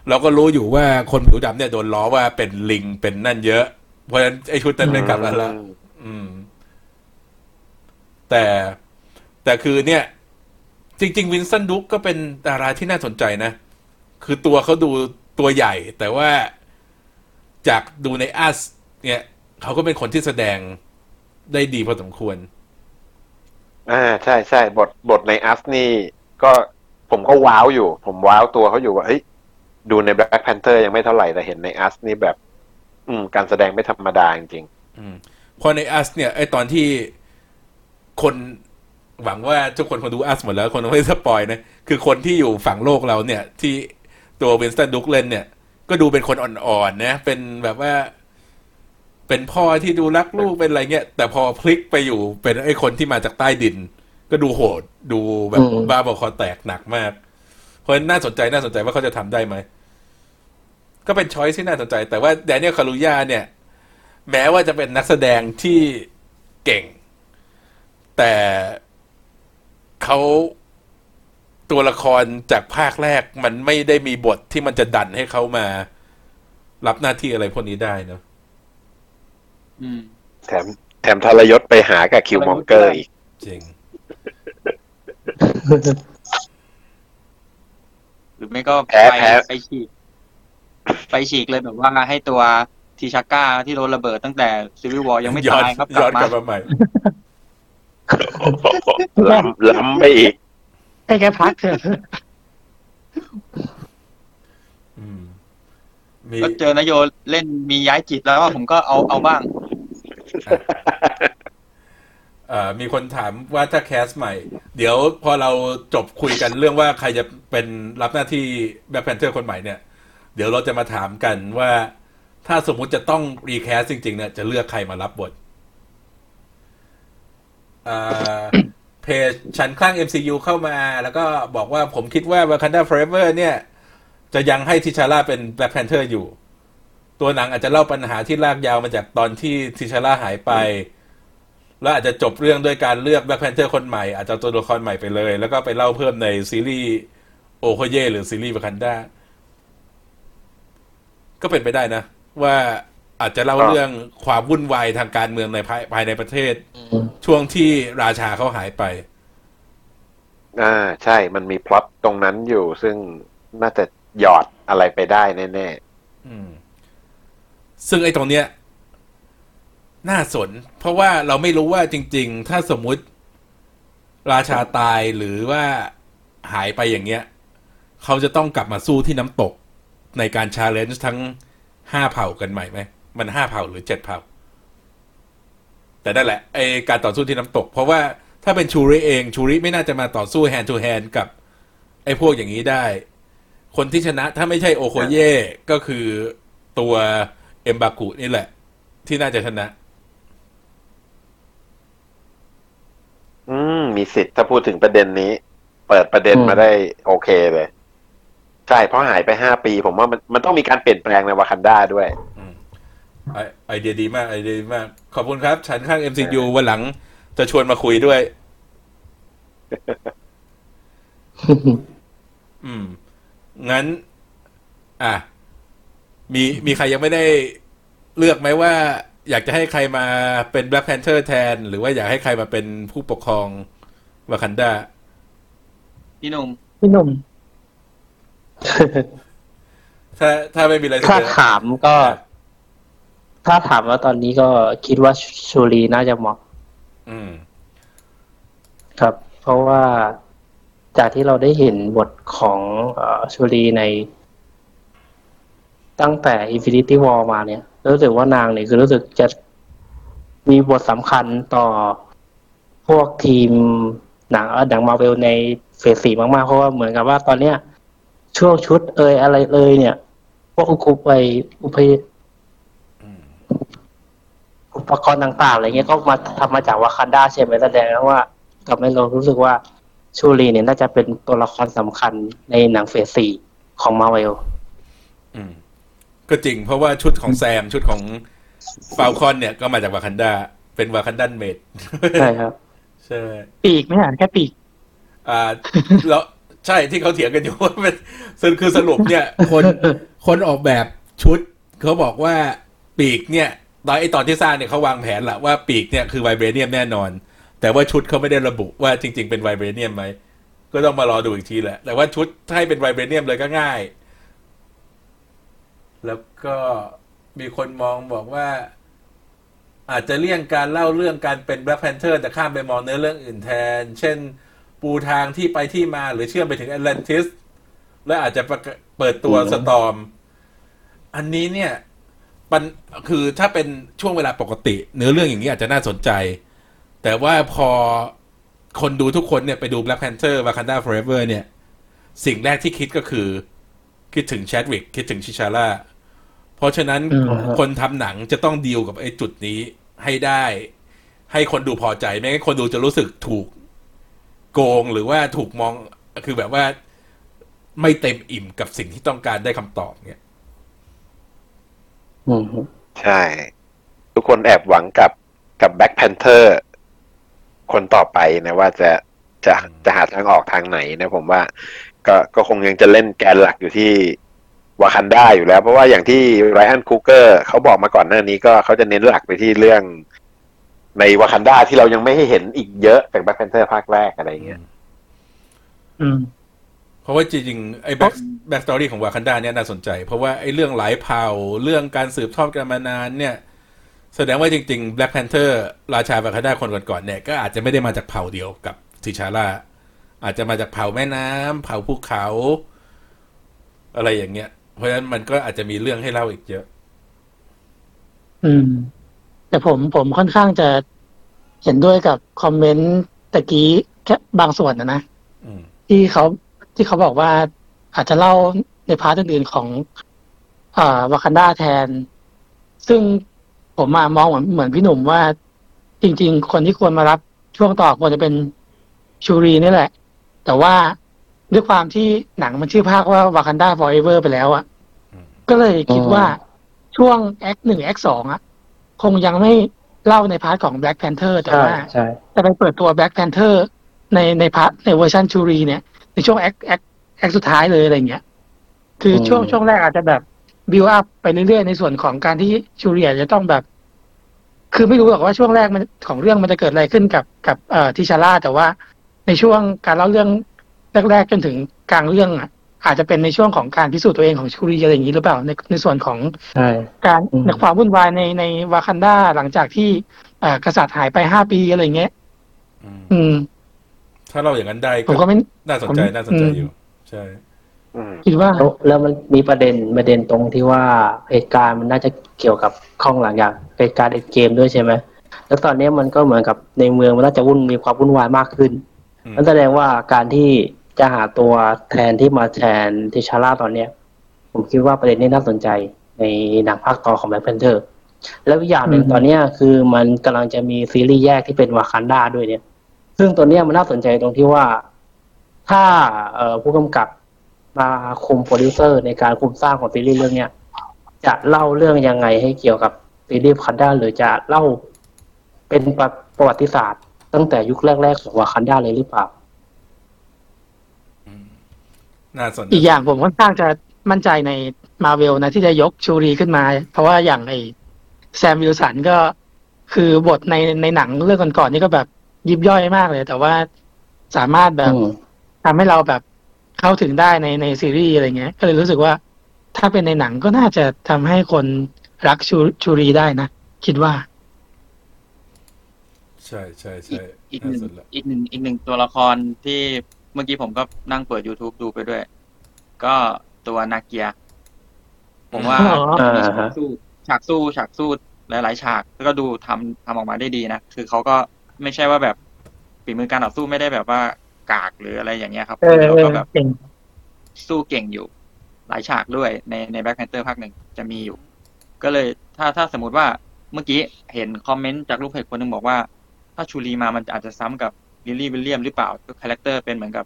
เราก็รู้อยู่ว่าคนผิวดำเนี่ยโดนล้อว่าเป็นลิงเป็นนั่นเยอะ เพราะฉะนั้นไอชุดนั้นไม่กลับมาละอืม แต่แต่คือเนี่ย จริง ๆ วินสันดุกก็เป็นดาราที่น่าสนใจนะ คือตัวเขาดูตัวใหญ่ แต่ว่าจากดูในอัสเนี่ยเขาก็เป็นคนที่แสดงได้ดีพอสมควร อ่าใช่ใช่บทบทในอัสนี่ก็ผมก็ว้าวอยู่ ผมว้าวตัวเขาอยู่ว่าเฮ้ยดูใน Black Panther ยังไม่เท่าไหร่ แต่เห็นในอัสนี่แบบ อืม การแสดงไม่ธรรมดาจริงอืมพอใน Us เนี่ยไอตอนที่คนหวังว่าทุกคนคงดู Us หมดแล้ว คนไม่ spoil นะ คือคนที่อยู่ฝั่งโลกเราเนี่ย ที่ ตัว Winston Duke เล่นเนี่ย ก็ดูเป็นคนอ่อนๆนะ เป็นแบบว่า เป็นพ่อที่ดูรักลูกเป็นอะไรเงี้ย แต่พอพลิกไปอยู่เป็นไอ้คนที่มาจากใต้ดิน ก็ดูโหด ดูแบบอืมบ้าบอคอแตกหนักมาก เพราะฉะนั้นน่าสนใจน่าสนใจว่าเขาจะทำได้ไหม ก็เป็น choice ที่น่าสนใจ แต่ว่า Daniel Kaluuya เนี่ย แม้ว่าจะเป็นนักแสดงที่เก่ง แต่เขา ตัวละครจากภาคแรกมันไม่ได้มีบทที่มันจะดันให้เขามา รับหน้าที่อะไรพวกนี้ได้เนอะอืมๆแถม แถมทรยศไปหากับ Killmonger อีก จริง หรือไม่ก็แพ้ไปแพ้ ไปฉีก ไปฉีกเลยแบบว่าให้ตัวทีชาก้าที่โดนระเบิดตั้งแต่ซีรีส์วอยังไม่ย้อนตายครับกย้ลัอบนมากลับมาใหม่ ล้ำล้ำไปอีก ให้แกพักเถอะอืมมีก็เจอนโยเล่นมีย้ายจิตแล้วผมก็เอาเอาบ้าง เอ่อมีคนถามว่าถ้าแคสใหม่ เดี๋ยวพอเราจบคุยกันเรื่องว่าใครจะเป็นรับหน้าที่ Black Panther คนใหม่เนี่ย เดี๋ยวเราจะมาถามกันว่า ถ้าสมมุติจะต้อง recast จริง ๆ เนี่ยจะเลือกใครมารับบทอ่า เพจฉันคลั่ง MCU เข้ามา แล้วก็บอกว่าผมคิดว่า Wakanda Forever เนี่ย จะยังให้ทิชาร่าเป็น Black Panther อยู่ ตัวหนังอาจจะเล่าปัญหาที่ลากยาวมาจากตอนที่ทิชาร่าหายไป แล้วอาจจะจบเรื่องด้วยการเลือก Black Panther คนใหม่ อาจจะตัวละครใหม่ไปเลย แล้วก็ไปเล่าเพิ่มในซีรีส์โอโคเย่หรือซีรีส์วากันดาก็เป็นไปได้นะ ว่า อาจจะเล่าครับเรื่องความวุ่นวายทางการเมืองในภายภายในประเทศอืมช่วงที่ราชาเขาหายไป อ่าใช่มันมีพล็อตตรงนั้นอยู่ ซึ่งน่าจะหยอดอะไรไปได้แน่อืม ซึ่งไอ้ตรงเนี้ย น่าสน เพราะว่าเราไม่รู้ว่าจริง ๆ ถ้าสมมุติ ราชาตายหรือว่าหายไปอย่างเงี้ย เขาจะต้องกลับมาสู้ที่น้ำตกในการ challenge ทั้งห้าเผ่ากันใหม่ไหม มันห้าเผ่าหรือเจ็ดเผ่า แต่นั่นแหละไอการต่อสู้ที่น้ำตก เพราะว่าถ้าเป็นชูริเองชูริไม่น่าจะมาต่อสู้ hand to hand กับไอ้พวกอย่างนี้ได้ คนที่ชนะถ้าไม่ใช่โอโคเย่ก็คือตัวเอ็มบากุนี่แหละ ที่น่าจะชนะ อืม มีสิทธิ์ถ้าพูดถึงประเด็นนี้ เปิดประเด็นอืมมาได้โอเคเลย ใช่เพราะหายไปห้าปี ผมว่ามันมันต้องมีการเปลี่ยนแปลงในวากันดาด้วยอืม ไอไอเดียดีมากไอเดียดีมาก ขอบคุณครับ ฉันข้าง MCU วันหลังจะชวนมาคุยด้วย อืม งั้น อะ มีมีใครยังไม่ได้เลือกไหมว่า อยากจะให้ใครมาเป็น Black Panther แทน หรือว่าอยากให้ใครมาเป็นผู้ปกครองวากันดาพี่หนุ่มพี่หนุ่มถ้าถ้าไม่มีอะไรเสถ้านอถามก็ ถ้าถามว่าตอนนี้ก็คิดว่าชูรีน่าจะเหมาะอืม ครับ เพราะว่าจากที่เราได้เห็นบทของเออชูรีใน ตั้งแต่ Infinity War มาเนี่ยรู้สึกว่านางเนี่ยคือรู้สึกจะมีบทสำคัญต่อพวกทีมหนังเอ่อหนังมาเวลในเฟสสี่มาก ๆ เพราะว่าเหมือนกับว่าตอนเนี้ยช่วงชุดเอยอะไรเอยเนี่ย พวกอุปไปอุปอืม อุปกรณ์ต่างๆอะไรเงี้ยก็มาทำมาจากวากันดาใช่ไหมแสดงว่าทำให้เรารู้สึกว่าชูรีเนี่ยน่าจะเป็นตัวละครสำคัญในหนังเฟสสี่ของมาเวลอืม ก็จริงเพราะว่าชุดของแซมชุดของฟาลคอนเนี่ยก็มาจากวากันดา เป็นวากันดันเมดใช่ครับใช่ปีกไม่อ่านแค่ปีก อ่าแล้วใช่ที่เขาเถียงกันอยู่ว่าเป็นซึ่งคือสรุปเนี่ย คนคนออกแบบชุดเขาบอกว่าปีกเนี่ย ตอนไอตอนที่สร้างเนี่ยเขาวางแผนแหละว่าปีกเนี่ยคือไวเบรเนียมแน่นอน แต่ว่าชุดเขาไม่ได้ระบุว่าจริง ๆ เป็นไวเบรเนียมไหมก็ต้องมารอดูอีกทีแหละ แต่ว่าชุดถ้าให้เป็นไวเบรเนียมเลยก็ง่าย แล้วก็มีคนมองบอกว่า อาจจะเลี่ยงการเล่าเรื่องการเป็น Black Panther แต่ข้ามไปมองเนื้อเรื่องอื่นแทน เช่น ปูทางที่ไปที่มาหรือเชื่อมไปถึงแอตแลนติสและอาจจะประกาศเปิดตัวอืมสตอม อันนี้เนี่ย มันคือถ้าเป็นช่วงเวลาปกติ เนื้อเรื่องอย่างนี้อาจจะน่าสนใจ แต่ว่าพอคนดูทุกคนเนี่ยไปดู Black Panther Wakanda Forever เนี่ย สิ่งแรกที่คิดก็คือ คิดถึงแชดวิกคิดถึงชิชาร่าเพราะฉะนั้นอืมคนทำหนังจะต้องดีลกับไอ้จุดนี้ให้ได้ ให้คนดูพอใจ ไม่งั้นคนดูจะรู้สึกถูกโกงหรือว่าถูกมองคือแบบว่าไม่เต็มอิ่มกับสิ่งที่ต้องการได้คำตอบเนี่ยอืม ใช่ ทุกคนแอบหวังกับกับแบ็ c แพนเทอร์คนต่อไปนะว่าจะจะจะหาทางออกทางไหนนะผมว่า ก็ก็คงยังจะเล่นแกนหลักอยู่ที่วากันดาอยู่แล้ว เพราะว่าอย่างที่ไรอันคูเกอร์เขาบอกมาก่อนหน้านี้ก็เขาจะเน้นหลักไปที่เรื่องในวากันดาที่เรายังไม่ให้เห็นอีกเยอะจาก Black Panther ภาคแรกอะไรเงี้ย อืมเพ ราะว่าจริงๆไอ้ back backstory ของวากันดาเนี่ยน่าสนใจ เพราะว่าไอ้เรื่องหลายเผ่าเรื่องการสืบทอดกันมานานเนี่ยแสดงว่าจริงๆ Black Panther ราชาวากันดาคนก่อนๆเนี่ยก็อาจจะไม่ได้มาจากเผ่าเดียวกับทิชาร่าอาจจะมาจากเผ่าแม่น้ำเผ่าภูเขา อะไรอย่างเงี้ย เพราะฉะนั้นมันก็อาจจะมีเรื่องให้เล่าอีกเยอะ อืม แต่ผมผมค่อนข้างจะเห็นด้วยกับคอมเมนต์ตะกี้แค่บางส่วนนะนะอืมที่เขา ที่เขาบอกว่าอาจจะเล่าใน part อื่นๆของอ่าวากันดาแทน ซึ่งผมมามองเหมือนเหมือนพี่หนุ่มว่า จริง ๆ คนที่ควรมารับช่วงต่อควรจะเป็นชูรีนี่แหละ แต่ว่าด้วยความที่หนังมันชื่อภาคว่าวากันดา forever ไปแล้วอะอืมก็เลยคิดว่าช่วงแอคหนึ่งแอคสองอะคงยังไม่เล่าใน part ของ Black Panther แต่ใช่ว่าใช่จะไปเปิดตัว Black Panther ในใน part ในเวอร์ชันชูรีเนี่ย ในช่วงแอคแอคแอคสุดท้ายเลยอะไรเงี้ย คือช่วงช่วงแรกอาจจะแบบบิวอัพไปเรื่อยๆในส่วนของการที่ชูเรียจะต้องแบบ คือไม่รู้หรอกว่าช่วงแรกมันของเรื่องมันจะเกิดอะไรขึ้นกับกับเอ่อทิชาร่าแต่ว่าในช่วงการเล่าเรื่องแรกๆจนถึงกลางเรื่องอะอาจจะเป็นในช่วงของการพิสูจน์ตัวเองของชูรีอะไรอย่างนี้หรือเปล่าในในส่วนของใช่การอืมในความวุ่นวายในในวากันดาหลังจากที่เอ่อกษัตริย์หายไปห้าปีอะไรเงี้ยอืมอืม ถ้าเราอย่างนั้นได้ผมก็ไม่น่าสนใจผมน่าสนใจอืมอยู่ ใช่อืมคิดว่าแล้วแล้วมันมีประเด็นประเด็นตรงที่ว่าเหตุการณ์มันน่าจะเกี่ยวกับข้องหลังอย่างเหตุการณ์เอ็นเกมด้วยใช่ไหมแล้วตอนนี้มันก็เหมือนกับในเมืองมันน่าจะวุ่นมีความวุ่นวายมากขึ้นอืมนั่นแสดงว่าการที่จะหาตัวแทนที่มาแทนทิชาร่าตอนเนี้ย ผมคิดว่าประเด็นนี้น่าสนใจในหนังภาคต่อของ Black Panther แล้วอีกอย่างหนึ่งอืมตอนเนี้ยคือมันกำลังจะมีซีรีส์แยกที่เป็นวากันดาด้วยเนี่ย ซึ่งตัวเนี้ยมันน่าสนใจตรงที่ว่า ถ้าเอผู้กำกับมาคุมโปรดิวเซอร์ในการคุมสร้างของซีรีส์เรื่องเนี้ยจะเล่าเรื่องยังไงให้เกี่ยวกับซีรีส์วากันด้าหรือจะเล่าเป็นประประวัติศาสตร์ ตั้งแต่ยุคแรกๆของวากันด้าเลยหรือเปล่าน่าสนอีกอย่างผมค่อนข้างจะมั่นใจในมาเวลนะที่จะยกชูรีขึ้นมา เพราะว่าอย่างไอแซมวิลสันก็คือบทในในหนังเรื่องก่อนๆนี่ก็แบบ ยิบย่อยมากเลย แต่ว่าสามารถแบบอืมทำให้เราแบบเข้าถึงได้ในในซีรีส์อะไรเงี้ย ก็เลยรู้สึกว่า ถ้าเป็นในหนังก็น่าจะทำให้คนรักชูชูรีได้นะ คิดว่า ใช่ใช่อีกใช่อีกหน่านึ่งสนละอีกหนึ่งอีกหนึ่งตัวละครที่เมื่อกี้ผมก็นั่งเปิด YouTube ดูไปด้วย ก็ตัวนาเกีย ผมว่าอ๋ออ่าฉาฮะกสู้ฉากสู้ฉากสู้หลาย ๆ ฉากแล้วก็ดูทำทำออกมาได้ดีนะ คือเขาก็ ไม่ใช่ว่าแบบฝีมือการต่อสู้ไม่ได้แบบว่ากากหรืออะไรอย่างเงี้ยครับเออเขาก็แบบเก่งสู้เก่งอยู่ หลายฉากด้วยในใน Black Panther ภาคหนึ่งจะมีอยู่ ก็เลยถ้าถ้าสมมติว่าเมื่อกี้เห็นคอมเมนต์จากลูกเพจคนหนึ่งบอกว่า ถ้าชูรีมามันอาจจะซ้ำกับริรี่วิลเลียมส์หรือเปล่าก็ character เป็นเหมือนกับ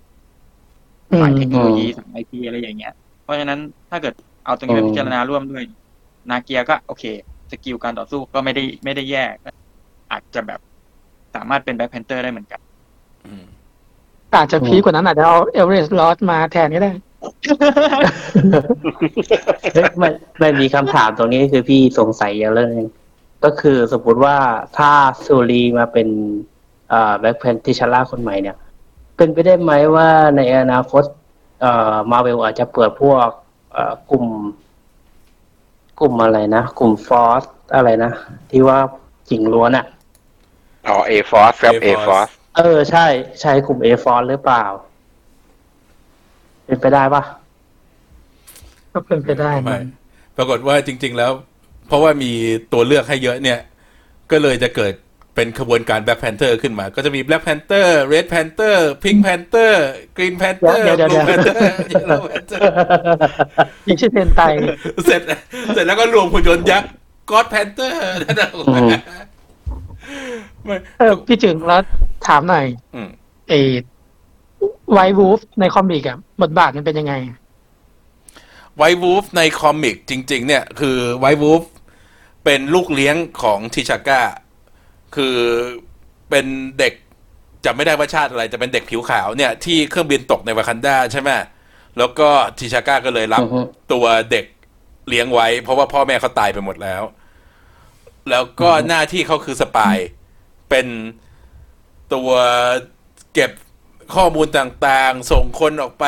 อืมฝ่ายเทคโนโลยีอืมสายไอทีอะไรอย่างเงี้ย เพราะฉะนั้นถ้าเกิดเอาตรงนี้ไปอืมพิจารณาร่วมด้วย นาเกียก็โอเค skill การต่อสู้ก็ไม่ได้ไม่ได้แย่ก็อาจจะแบบ สามารถเป็น Black Panther ได้เหมือนกันอืมอาจจะ peak กว่านั้นอาจจะเอาเอเวอเรตต์รอสส์มาแทนก็ได้เฮ้ยไม่ไม่มีคำถามตรงนี้คือพี่สงสัยอย่างเรื่องหนึงก็คือสมมติว่าถ้าชูรีมาเป็นเอ่อ Black Panther ทิชาร่าคนใหม่เนี่ย เป็นไปได้ไหมว่าในอนาคตเอ่อมาเวลอาจจะเปิดพวกเอ่อกลุ่ม กลุ่มอะไรนะ กลุ่มฟอสอะไรนะ ที่ว่าหญิงล้วนอะ อ๋อ A Force ครับ A A-Force Force เออใช่ ใช่กลุ่มเอฟอสหรือเปล่า เป็นไปได้ปะก็เป็นไปได้ไม่นะปรากฏว่าจริง ๆ แล้ว เพราะว่ามีตัวเลือกให้เยอะเนี่ย ก็เลยจะเกิดเป็นขบวนการ Black Panther ขึ้นมา ก็จะมี Black Panther Red Panther Pink Panther Green Panther เดี๋ยวเดี๋ยว Blue เดี๋ยว Panther Yellow Panther ยิ่งชื่อเซนไต เสร็จ เสร็จแล้วก็รวมหุ่นยนต์ยักษ์ God Panther นั่นแหละอืม ไม่เออพี่จึงแล้วถามหน่อยอืม เอไววูฟในคอมิกอะบทบาทมันเป็นยังไง ไววูฟในคอมิกจริง ๆ เนี่ย คือไววูฟเป็นลูกเลี้ยงของทิชาก้า คือเป็นเด็กจำไม่ได้ว่าชาติอะไรจะเป็นเด็กผิวขาวเนี่ย ที่เครื่องบินตกในวากันดาใช่ไหมแล้วก็ทิชาก้าก็เลยรับอือฮึ ตัวเด็กเลี้ยงไว้ เพราะว่าพ่อแม่เขาตายไปหมดแล้ว แล้วก็หน้าที่เขาคือ spy เป็นตัวเก็บข้อมูลต่างๆ ส่งคนออกไป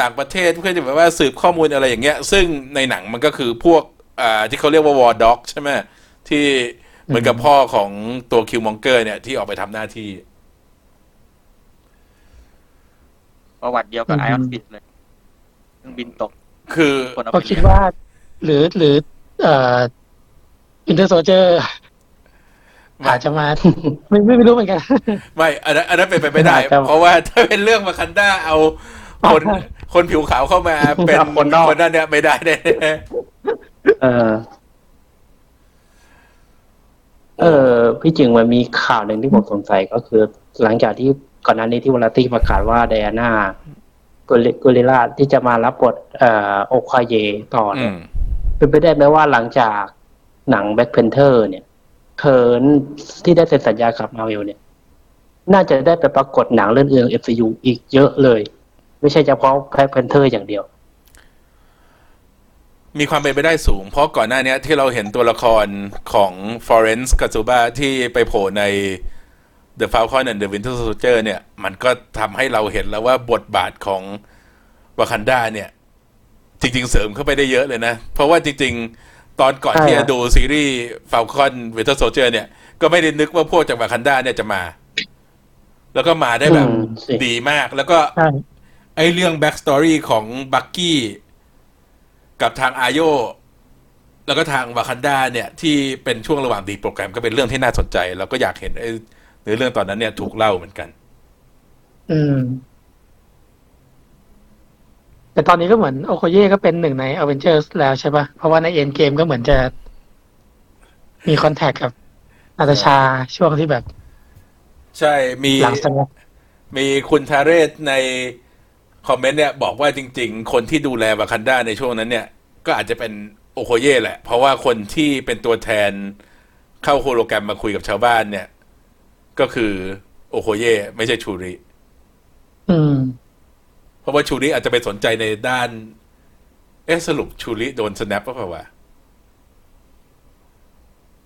ต่างประเทศเพื่อจะแบบว่าสืบข้อมูลอะไรอย่างเงี้ย ซึ่งในหนังมันก็คือพวกอ่าที่เขาเรียกว่า War Dog ใช่ไหมที่เหมือนกับพ่อของตัว Killmonger เนี่ยที่ออกไปทำหน้าที่ ประวัติเดียวกับอืมไอออนฟิตเลยเครื่องบินตกคือ คนเอาก็ไปคิดว่า หรือหรือเอ่อ Winter Soldier อาจจะมาไม่ไม่ไม่รู้เหมือนกัน ไม่อันนั้นอันนั้นเป็นไปไม่ได้ ครับ เพราะว่าถ้าเป็นเรื่องวากันด้าเอาคนอ๋อคนผิวขาวเข้ามาเป็นเอาคนนอกคนนั้นเนี่ยไม่ได้แน่เออ เออพี่จึงมันมีข่าวหนึ่งที่ผมสงสัยก็คือ หลังจากที่ก่อนหน้านี้ที่วลาตี้ประกาศว่าไดอาน่ากุลิกุลิล่าที่จะมารับบทเอ่อโอควาเยต่ออืเนี่ยมเป็นไปได้ไหมว่าหลังจาก หนังแบ็คเพนเทอร์เนี่ยเคิร์นที่ได้เซ็นสัญญากับมาเวลเนี่ย น่าจะได้ไปปรากฏหนังเรื่องอื่น FCU อีกเยอะเลย ไม่ใช่เฉพาะแบ็คเพนเทอร์อย่างเดียว มีความเป็นไปได้สูง เพราะก่อนหน้านี้ที่เราเห็นตัวละครของ Florence Kasumba ที่ไปโผล่ใน The Falcon and the Winter Soldier เนี่ย มันก็ทำให้เราเห็นแล้วว่าบทบาทของวากันดาเนี่ย จริง ๆ เสริมเข้าไปได้เยอะเลยนะ เพราะว่าจริง ๆ ตอนก่อนใช่ที่ครัจะบดูซีรีส์ Falcon Winter Soldier เนี่ย ก็ไม่ได้นึกว่าพวกจากวากันดาเนี่ยจะมา แล้วก็มาได้แบบอืมสิดีมาก แล้วก็ใช่ไอเรื่อง backstory ของ Buckyกับทางอาโยแล้วก็ทางวากันดาเนี่ย ที่เป็นช่วงระหว่างดีโปรแกรมก็เป็นเรื่องที่น่าสนใจ แล้วก็อยากเห็นไอ้เนื้อเรื่องตอนนั้นเนี่ยถูกเล่าเหมือนกัน อืม แต่ตอนนี้ก็เหมือนโอโคเย่ก็เป็นหนึ่งในอเวนเจอร์สแล้วใช่ปะเพราะว่าในเอ็นเกมก็เหมือนจะ มีคอนแทคกับนาตาชาช่วงที่แบบ ใช่มีหลังสงบมีคุณทาเรศในคอมเมนต์เนี่ย บอกว่าจริง ๆ คนที่ดูแลวากันดาในช่วงนั้นเนี่ย ก็อาจจะเป็นโอโคเย่แหละ เพราะว่าคนที่เป็นตัวแทนเข้าโฮโลแกรมมาคุยกับชาวบ้านเนี่ย ก็คือโอโคเย่ไม่ใช่ชูริ อืมเพ ราะว่าชูริอาจจะไปสนใจในด้าน เอ๊ะสรุปชูริโดนสแนปป่ะเปล่าวะ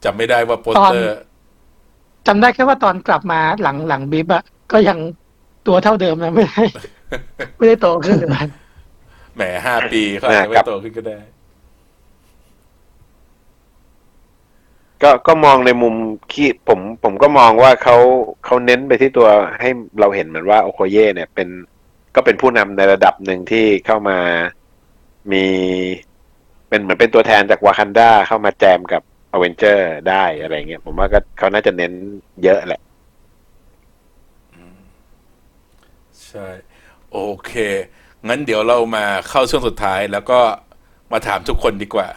จำไม่ได้ว่าโปสเตอร์จำได้แค่ว่าตอนกลับมาหลังหลังบีบอะก็ยังตัวเท่าเดิมนะไม่ได้ไม่ได้โตขึ้นเลยแหมห้าปีเขาอาจจะไม่โตขึ้นก็ได้ ก็ก็มองในมุมที่ผม ผมก็มองว่าเขาเขาเน้นไปที่ตัวให้เราเห็นเหมือนว่าโอโคเย่เนี่ยเป็น ก็เป็นผู้นำในระดับหนึ่งที่เข้ามามีเป็นเหมือนเป็นตัวแทนจากวากันดาเข้ามาแจมกับอเวนเจอร์ได้อะไรเงี้ยผมว่าก็เขาน่าจะเน้นเยอะแหละใช่ โอเค งั้นเดี๋ยวเรามาเข้าช่วงสุดท้ายแล้วก็มาถามทุกคนดีกว่า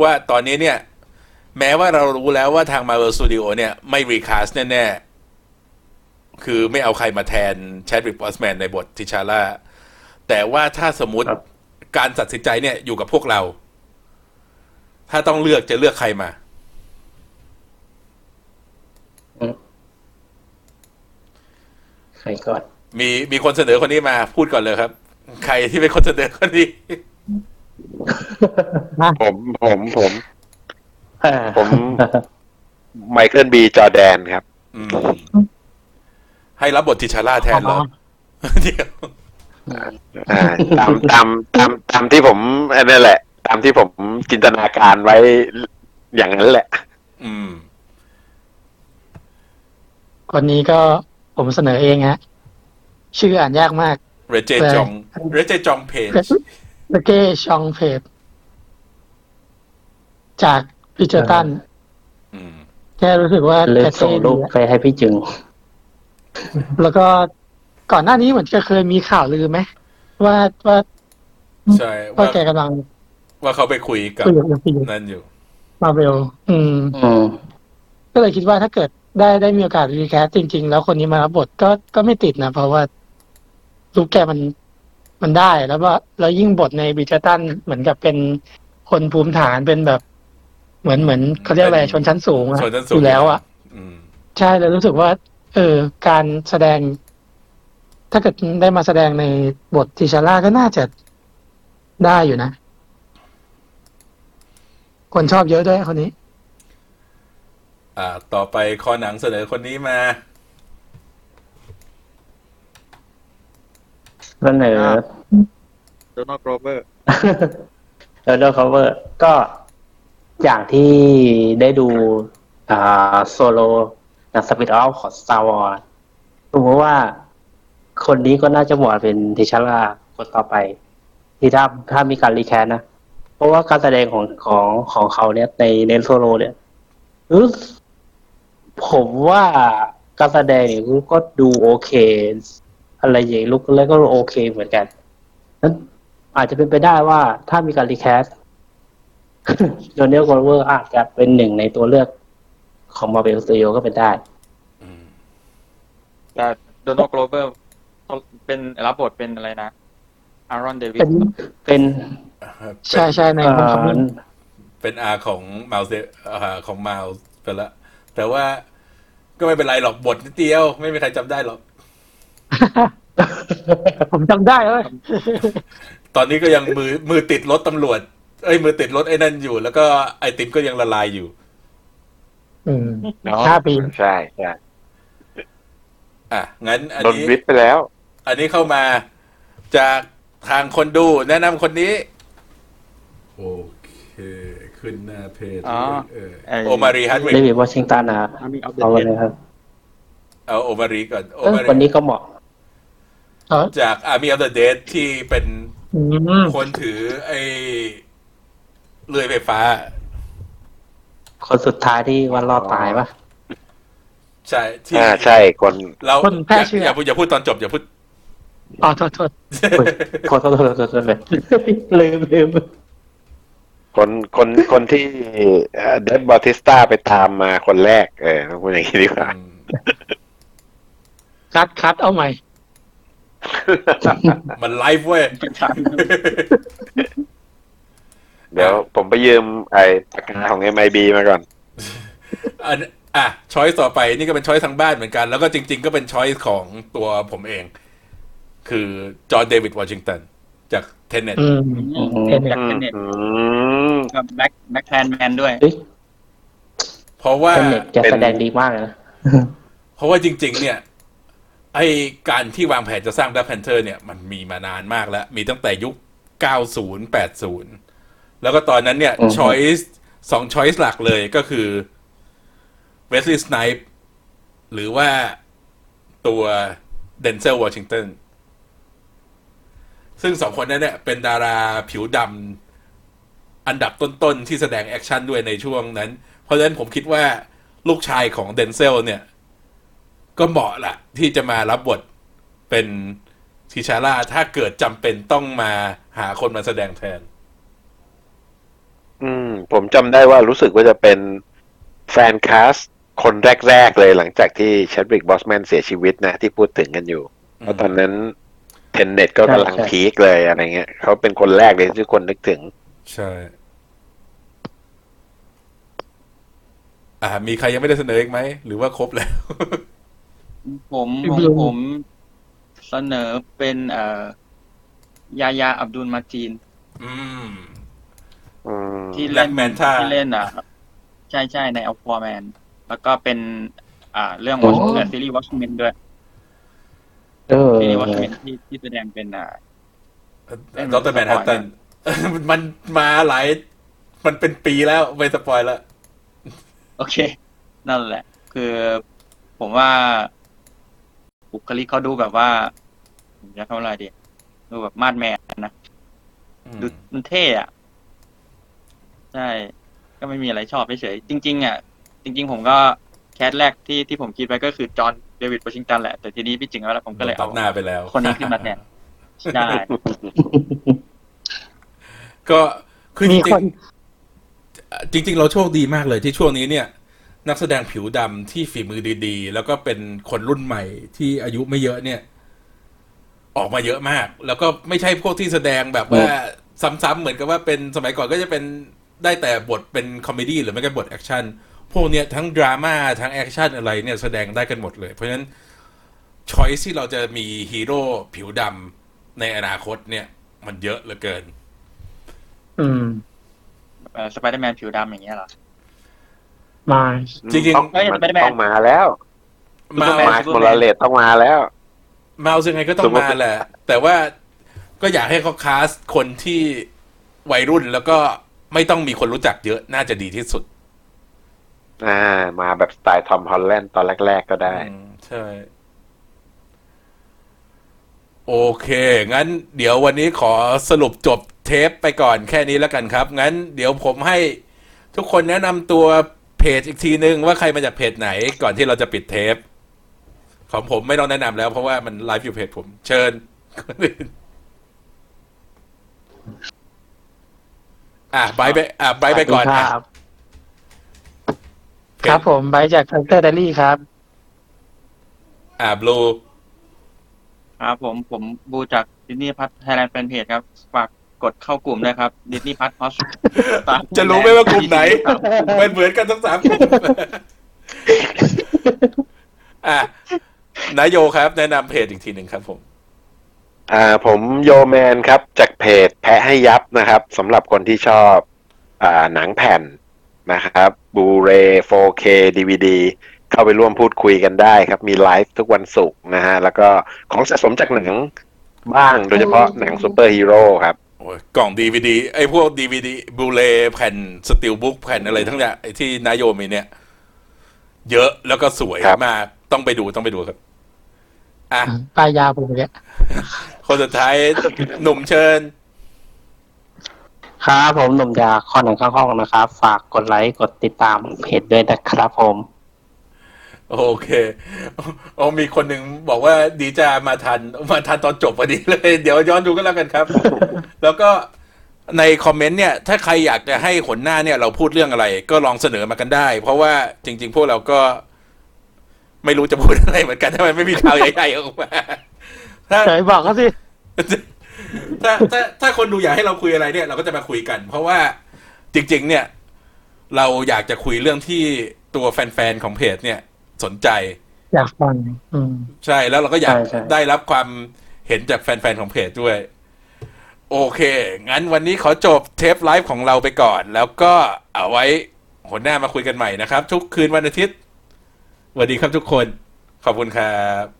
ว่าตอนนี้เนี่ย แม้ว่าเรารู้แล้วว่าทาง Marvel Studio เนี่ย ไม่รีคาสแน่ ๆ คือไม่เอาใครมาแทนแชดวิกบอสแมนในบททิชาร่าแต่ว่าถ้าสมมติครับการตัดสินใจเนี่ยอยู่กับพวกเรา ถ้าต้องเลือกจะเลือกใครมาใครก่อนมีมีคนเสนอคนนี้มาพูดก่อนเลยครับ ใครที่เป็นคนเสนอคนนี้ ผมผมผมอ่าผมไมเคิลบีจอแดนครับอืม ให้รับบททิชาร่าแทนเหรอเดี๋ยวอ่าตามตามตามตามที่ผมอันนั่นแหละ ตามที่ผมจินตนาการไว้อย่างนั้นแหละ อืม คนนี้ก็ผมเสนอเองฮะ ชื่ออ่านยากมาก เรเจจอง เรเจจองเพจเบเก้ชองเพจจากพิจตันอืม แค่รู้สึกว่าเลือกแกส่งเท่รูดีปอะไปให้พี่จึง แล้วก็ก่อนหน้านี้เหมือนจะเคยมีข่าวลือไหมว่าว่าใช่ว่าว่าแกกำลังว่าเขาไปคุยกับคุยกับฟิลนั่นอยู่ มาเวลอืม อืมก็เลยคิดว่าถ้าเกิดได้ได้มีโอกาสรีแคสจริง ๆ แล้วคนนี้มารับบทก็ก็ไม่ติดนะ เพราะว่าลูกแกมันมันได้แล้วว่าแล้วยิ่งบทในบิจตันเหมือนกับเป็นคนภูมิฐานเป็นแบบ เหมือนเหมือนเขาเรียกอะไรชนชั้นสูงอะชนชั้นสูองยู่แล้วอะอืม ใช่แล้วรู้สึกว่า เออการแสดง ถ้าเกิดได้มาแสดงในบท T'Challa ก็น่าจะได้อยู่นะ คนชอบเยอะด้วยคนนี้ อ่า ต่อไปคอหนังเสนอคนนี้มา เสนอ Donald Gloverร์แล้วเดอร์คเวอร์ก็อย่างที่ได้ดู อ่า โซโล หนัง spin-off ของ Star Wars ผมว่า คนนี้ก็น่าจะเหมาะเป็น T'Challa คนต่อไป ที่ถ้าถ้ามีการ recast นะ เพราะว่าการแสดงของของของเขาเนี่ยในในโซโลเนี่ยรู้ผมว่าการแสดงเนี่ยก็ดูโอเค อะไรอย่าง look แล้วก็โอเคเหมือนกันนั้นอาจจะเป็นไปได้ว่าถ้ามีการ recast Donald Glover อาจจะเป็นหนึ่งในตัวเลือก ของมาเ v ลสตูดิโอก็เป็นได้ อืมแต่ Donald Glover เป็นรับบทเป็นอะไรนะ Aaron Davisเป็นใช่ใช่ในเอ่มุมของอเป็นอาของมาลเซอาของมาลไปละ แต่ว่าก็ไม่เป็นไรหรอกบทนิดเดียว ไม่มีใครจำได้หรอก ผมจำได้เลยตอนนี้ก็ยังมือมือติดรถตำรวจ เอ้ยมือติดรถไอ้นั่นอยู่ แล้วก็ไอติมก็ยังละลายอยู่ อืมเนาะห้าปี ใช่ใช่อะงั้นอันโดนนี้ วิทย์ไปแล้ว อันนี้เข้ามาจากทางคนดูแนะนำคนนี้ โอเค ขึ้นหน้าเพจอ๋อ เออไอ้โอมารีฮัตวิเดกวิดวอชิงตันนะ Army of the เอาเลย Dead ครับเอาโอมารีก่อนโอเออมาคนรีนี้ก็เหมาะเออจาก Army of the Dead ที่เป็นอืมคนถือไอ้เลื่อยไฟฟ้า คนสุดท้ายที่วันรอดตายปะ ใช่ที่อ่าใช่คนเราคนแพร่อย่าเชื้ออ ย่าพูดอย่าพูดตอนจบอย่าพูด อ๋อโทษโทษอุ๊ยโทษโทษโทษโทษโทษเลยลืมลืมคนคนคนที่Dave Bautista ไปตามมาคนแรก เออต้องพูดอย่างนี้ดีกว่า cut cut เอาใหม่ มันไลฟ์เว้ย เดี๋ยวผมไปยืมไอ้ปากกาของ MIB มาก่อนอันอะ choice ต่อไปนี่ก็เป็น choice ทางบ้านเหมือนกัน แล้วก็จริง ๆ ก็เป็น choice ของตัวผมเอง คือ John David Washington จาก Tenet อืมเห็นจาก Tenet อืมกับ Black BlacKkKlansman ด้วยเฮ้ยเพราะว่า Tenet จะเป็นแสดงดีมากเลยนะเพราะว่าจริง ๆ เนี่ย ไอการที่วางแผนจะสร้าง Black Panther เนี่ยมันมีมานานมากแล้ว มีตั้งแต่ยุค 90 80 แล้วก็ตอนนั้นเนี่ยอือฮึช้อยส์สองช้อยส์หลักเลยก็คือ Wesley Snipes หรือว่าตัว Denzel Washingtonซึ่งสองคนนั้นเนี่ยเป็นดาราผิวดำอันดับต้นๆ ที่แสดงแอคชั่นด้วยในช่วงนั้น เพราะฉะนั้นผมคิดว่าลูกชายของ Denzel เนี่ย ก็เหมาะละที่จะมารับบทเป็น T'Challa ถ้าเกิดจำเป็นต้องมาหาคนมาแสดงแทน อืม ผมจำได้ว่ารู้สึกว่าจะเป็น fan cast คนแรก ๆ เลยหลังจากที่ Chadwick Boseman เสียชีวิตนะ ที่พูดถึงกันอยู่ เพราะตอนนั้นเทนเน็ตก็กำลังใช่พีคเลยอะไรเงี้ยเขาเป็นคนแรกเลยที่ทุกคนนึกถึง ใช่ อ่า มีใครยังไม่ได้เสนออีกไหม หรือว่าครบแล้ว ผมผมผมเสนอเป็นเอ่อยายาอับดุลมาจีน อืมอืม ที่เล่น Black Manta ที่เล่นอะใช่ใช่ในอัลฟอร์แมนแล้วก็เป็น อ่า เรื่องโอ้ Watch เอ่อซีรีส์ Watchmen ด้วยเออซีรีส์ Watchmenที่ที่แสดงเป็นอ่า Dr. Manhattan มันมาหลาย มันเป็นปีแล้วไม่ spoil แล้ว โอเค นั่นแหละ คือผมว่า บุคลิกเขาดูแบบว่าผมจะเท่าไหร่ดี ดูแบบมาดแมนนะ ดูมันเท่อะ ใช่ ก็ไม่มีอะไรชอบเฉยๆจริง ๆ อะ จริง ๆ ผมก็แคสแรกที่ที่ผมคิดไปก็คือจอห์นเดวิดวอชิงตันแหละ แต่ทีนี้พี่จิงแล้วผมก็เลยตัเอาดหน้าไปแล้ว คนนี้ขึ้นมาแทนได้ ก็คือจมีริคงน ๆจริง ๆ เราโชคดีมากเลยที่ช่วงนี้เนี่ย นักแสดงผิวดำที่ฝีมือดีๆ แล้วก็เป็นคนรุ่นใหม่ที่อายุไม่เยอะเนี่ย ออกมาเยอะมาก แล้วก็ไม่ใช่พวกที่แสดงแบบว่า ซ้ำๆเหมือนกับว่าเป็นสมัยก่อนก็จะเป็น ได้แต่บทเป็น comedy หรือไม่ก็บทแอคชั่นพวกเนี้ยทั้งดราม่าทั้งแอคชั่นอะไรเนี่ยแสดงได้กันหมดเลย เพราะฉะนั้น choice ที่เราจะมีฮีโร่ผิวดำในอนาคตเนี่ย มันเยอะเหลือเกิน อืมสไปเดอร์แมนผิวดำอย่างเงี้ยเหรอ มาจริงๆต้องเอ้ยมัน Spider-Man ต้องมาแล้วมา Superman Miles Morales ต้องมาแล้วมาเอายังไงก็ต้องมาแหละ แต่ว่าก็อยากให้เขาคาสคนที่วัยรุ่นแล้วก็ ไม่ต้องมีคนรู้จักเยอะน่าจะดีที่สุด อ่า มาแบบสไตล์ทอมฮอลแลนด์ตอนแรก ๆ ก็ได้ อืมใช่ โอเค งั้นเดี๋ยววันนี้ขอสรุปจบเทปไปก่อนแค่นี้แล้วกันครับ งั้นเดี๋ยวผมให้ทุกคนแนะนำตัวเพจอีกทีนึงว่าใครมาจากเพจไหนก่อนที่เราจะปิดเทป ของผมไม่ต้องแนะนำแล้วเพราะว่ามันไลฟ์อยู่เพจผม เชิญคนอื่น อะไบร์ทไปอะไบร์ทไปก่อนคอะรับเพจครับผมไปจาก Characterly ครับ อะบลูครับผมผมบูจาก Disney Plus Thailand Fanpage ครับฝากกดเข้ากลุ่มด้วยครับ Disney Plus Hotstarจะรู้ไหมว่ากลุ่มไหนมันเหมือนกันทั้งสามกลุ่มอะนายโยครับ แนะนำเพจอีกทีหนึ่งครับผม อ่าผมโยแมนครับจากเพจแกะให้ยับนะครับสำหรับคนที่ชอบอ่าหนังแผ่นนะครับ Blu-ray 4K DVD เข้าไปร่วมพูดคุยกันได้ครับ มีไลฟ์ทุกวันศุกร์นะฮะ แล้วก็ของสะสมจากหนังบ้างโดยเฉพาะหนังซูเปอร์ฮีโร่ครับโอ้ยกล่องดีวดีไอ้พวกดีวดีบูเลแผ่นสติลบุ๊กแผ่นอะไรทั้งอย่างไอ้ที่นายโยมีเนี่ย เยอะแล้วก็สวยครับ มาก ต้องไปดูต้องไปดูครับ อะ ปลายยาวผมเนี่ย คนสุดท้ายหนุ่มเชิญ ครับผมหนุ่มจากคอหนังข้างห้องนะครับ ฝากกดไลค์กดติดตามเพจด้วยนะครับผม โอเคโอ้มีคนหนึ่งบอกว่าดีจะมาทัน มาทันตอนจบพอดีเลย เดี๋ยวย้อนดูก็แล้วกันครับ แล้วก็ในคอมเมนต์เนี่ย ถ้าใครอยากจะให้ขนหน้าเนี่ยเราพูดเรื่องอะไร ก็ลองเสนอมากันได้ เพราะว่าจริง ๆ พวกเราก็ ไม่รู้จะพูดอะไรเหมือนกันถ้ามันไม่มีข่าวใหญ่ๆออกมา ถ้าเฉยบอกเขาสิ ถ้าถ้าถ้าคนดูอยากให้เราคุยอะไรเนี่ย เราก็จะมาคุยกัน เพราะว่าจริง ๆ เนี่ย เราอยากจะคุยเรื่องที่ตัวแฟนๆของเพจเนี่ย สนใจ อยากฟัง อืม ใช่แล้วเราก็อยากใช่ใช่ ได้รับความเห็นจากแฟนๆของเพจด้วย โอเค งั้นวันนี้ขอจบเทปไลฟ์ของเราไปก่อน แล้วก็เอาไว้หัวหน้ามาคุยกันใหม่นะครับ ทุกคืนวันอาทิตย์สวัสดีครับทุกคน ขอบคุณครับ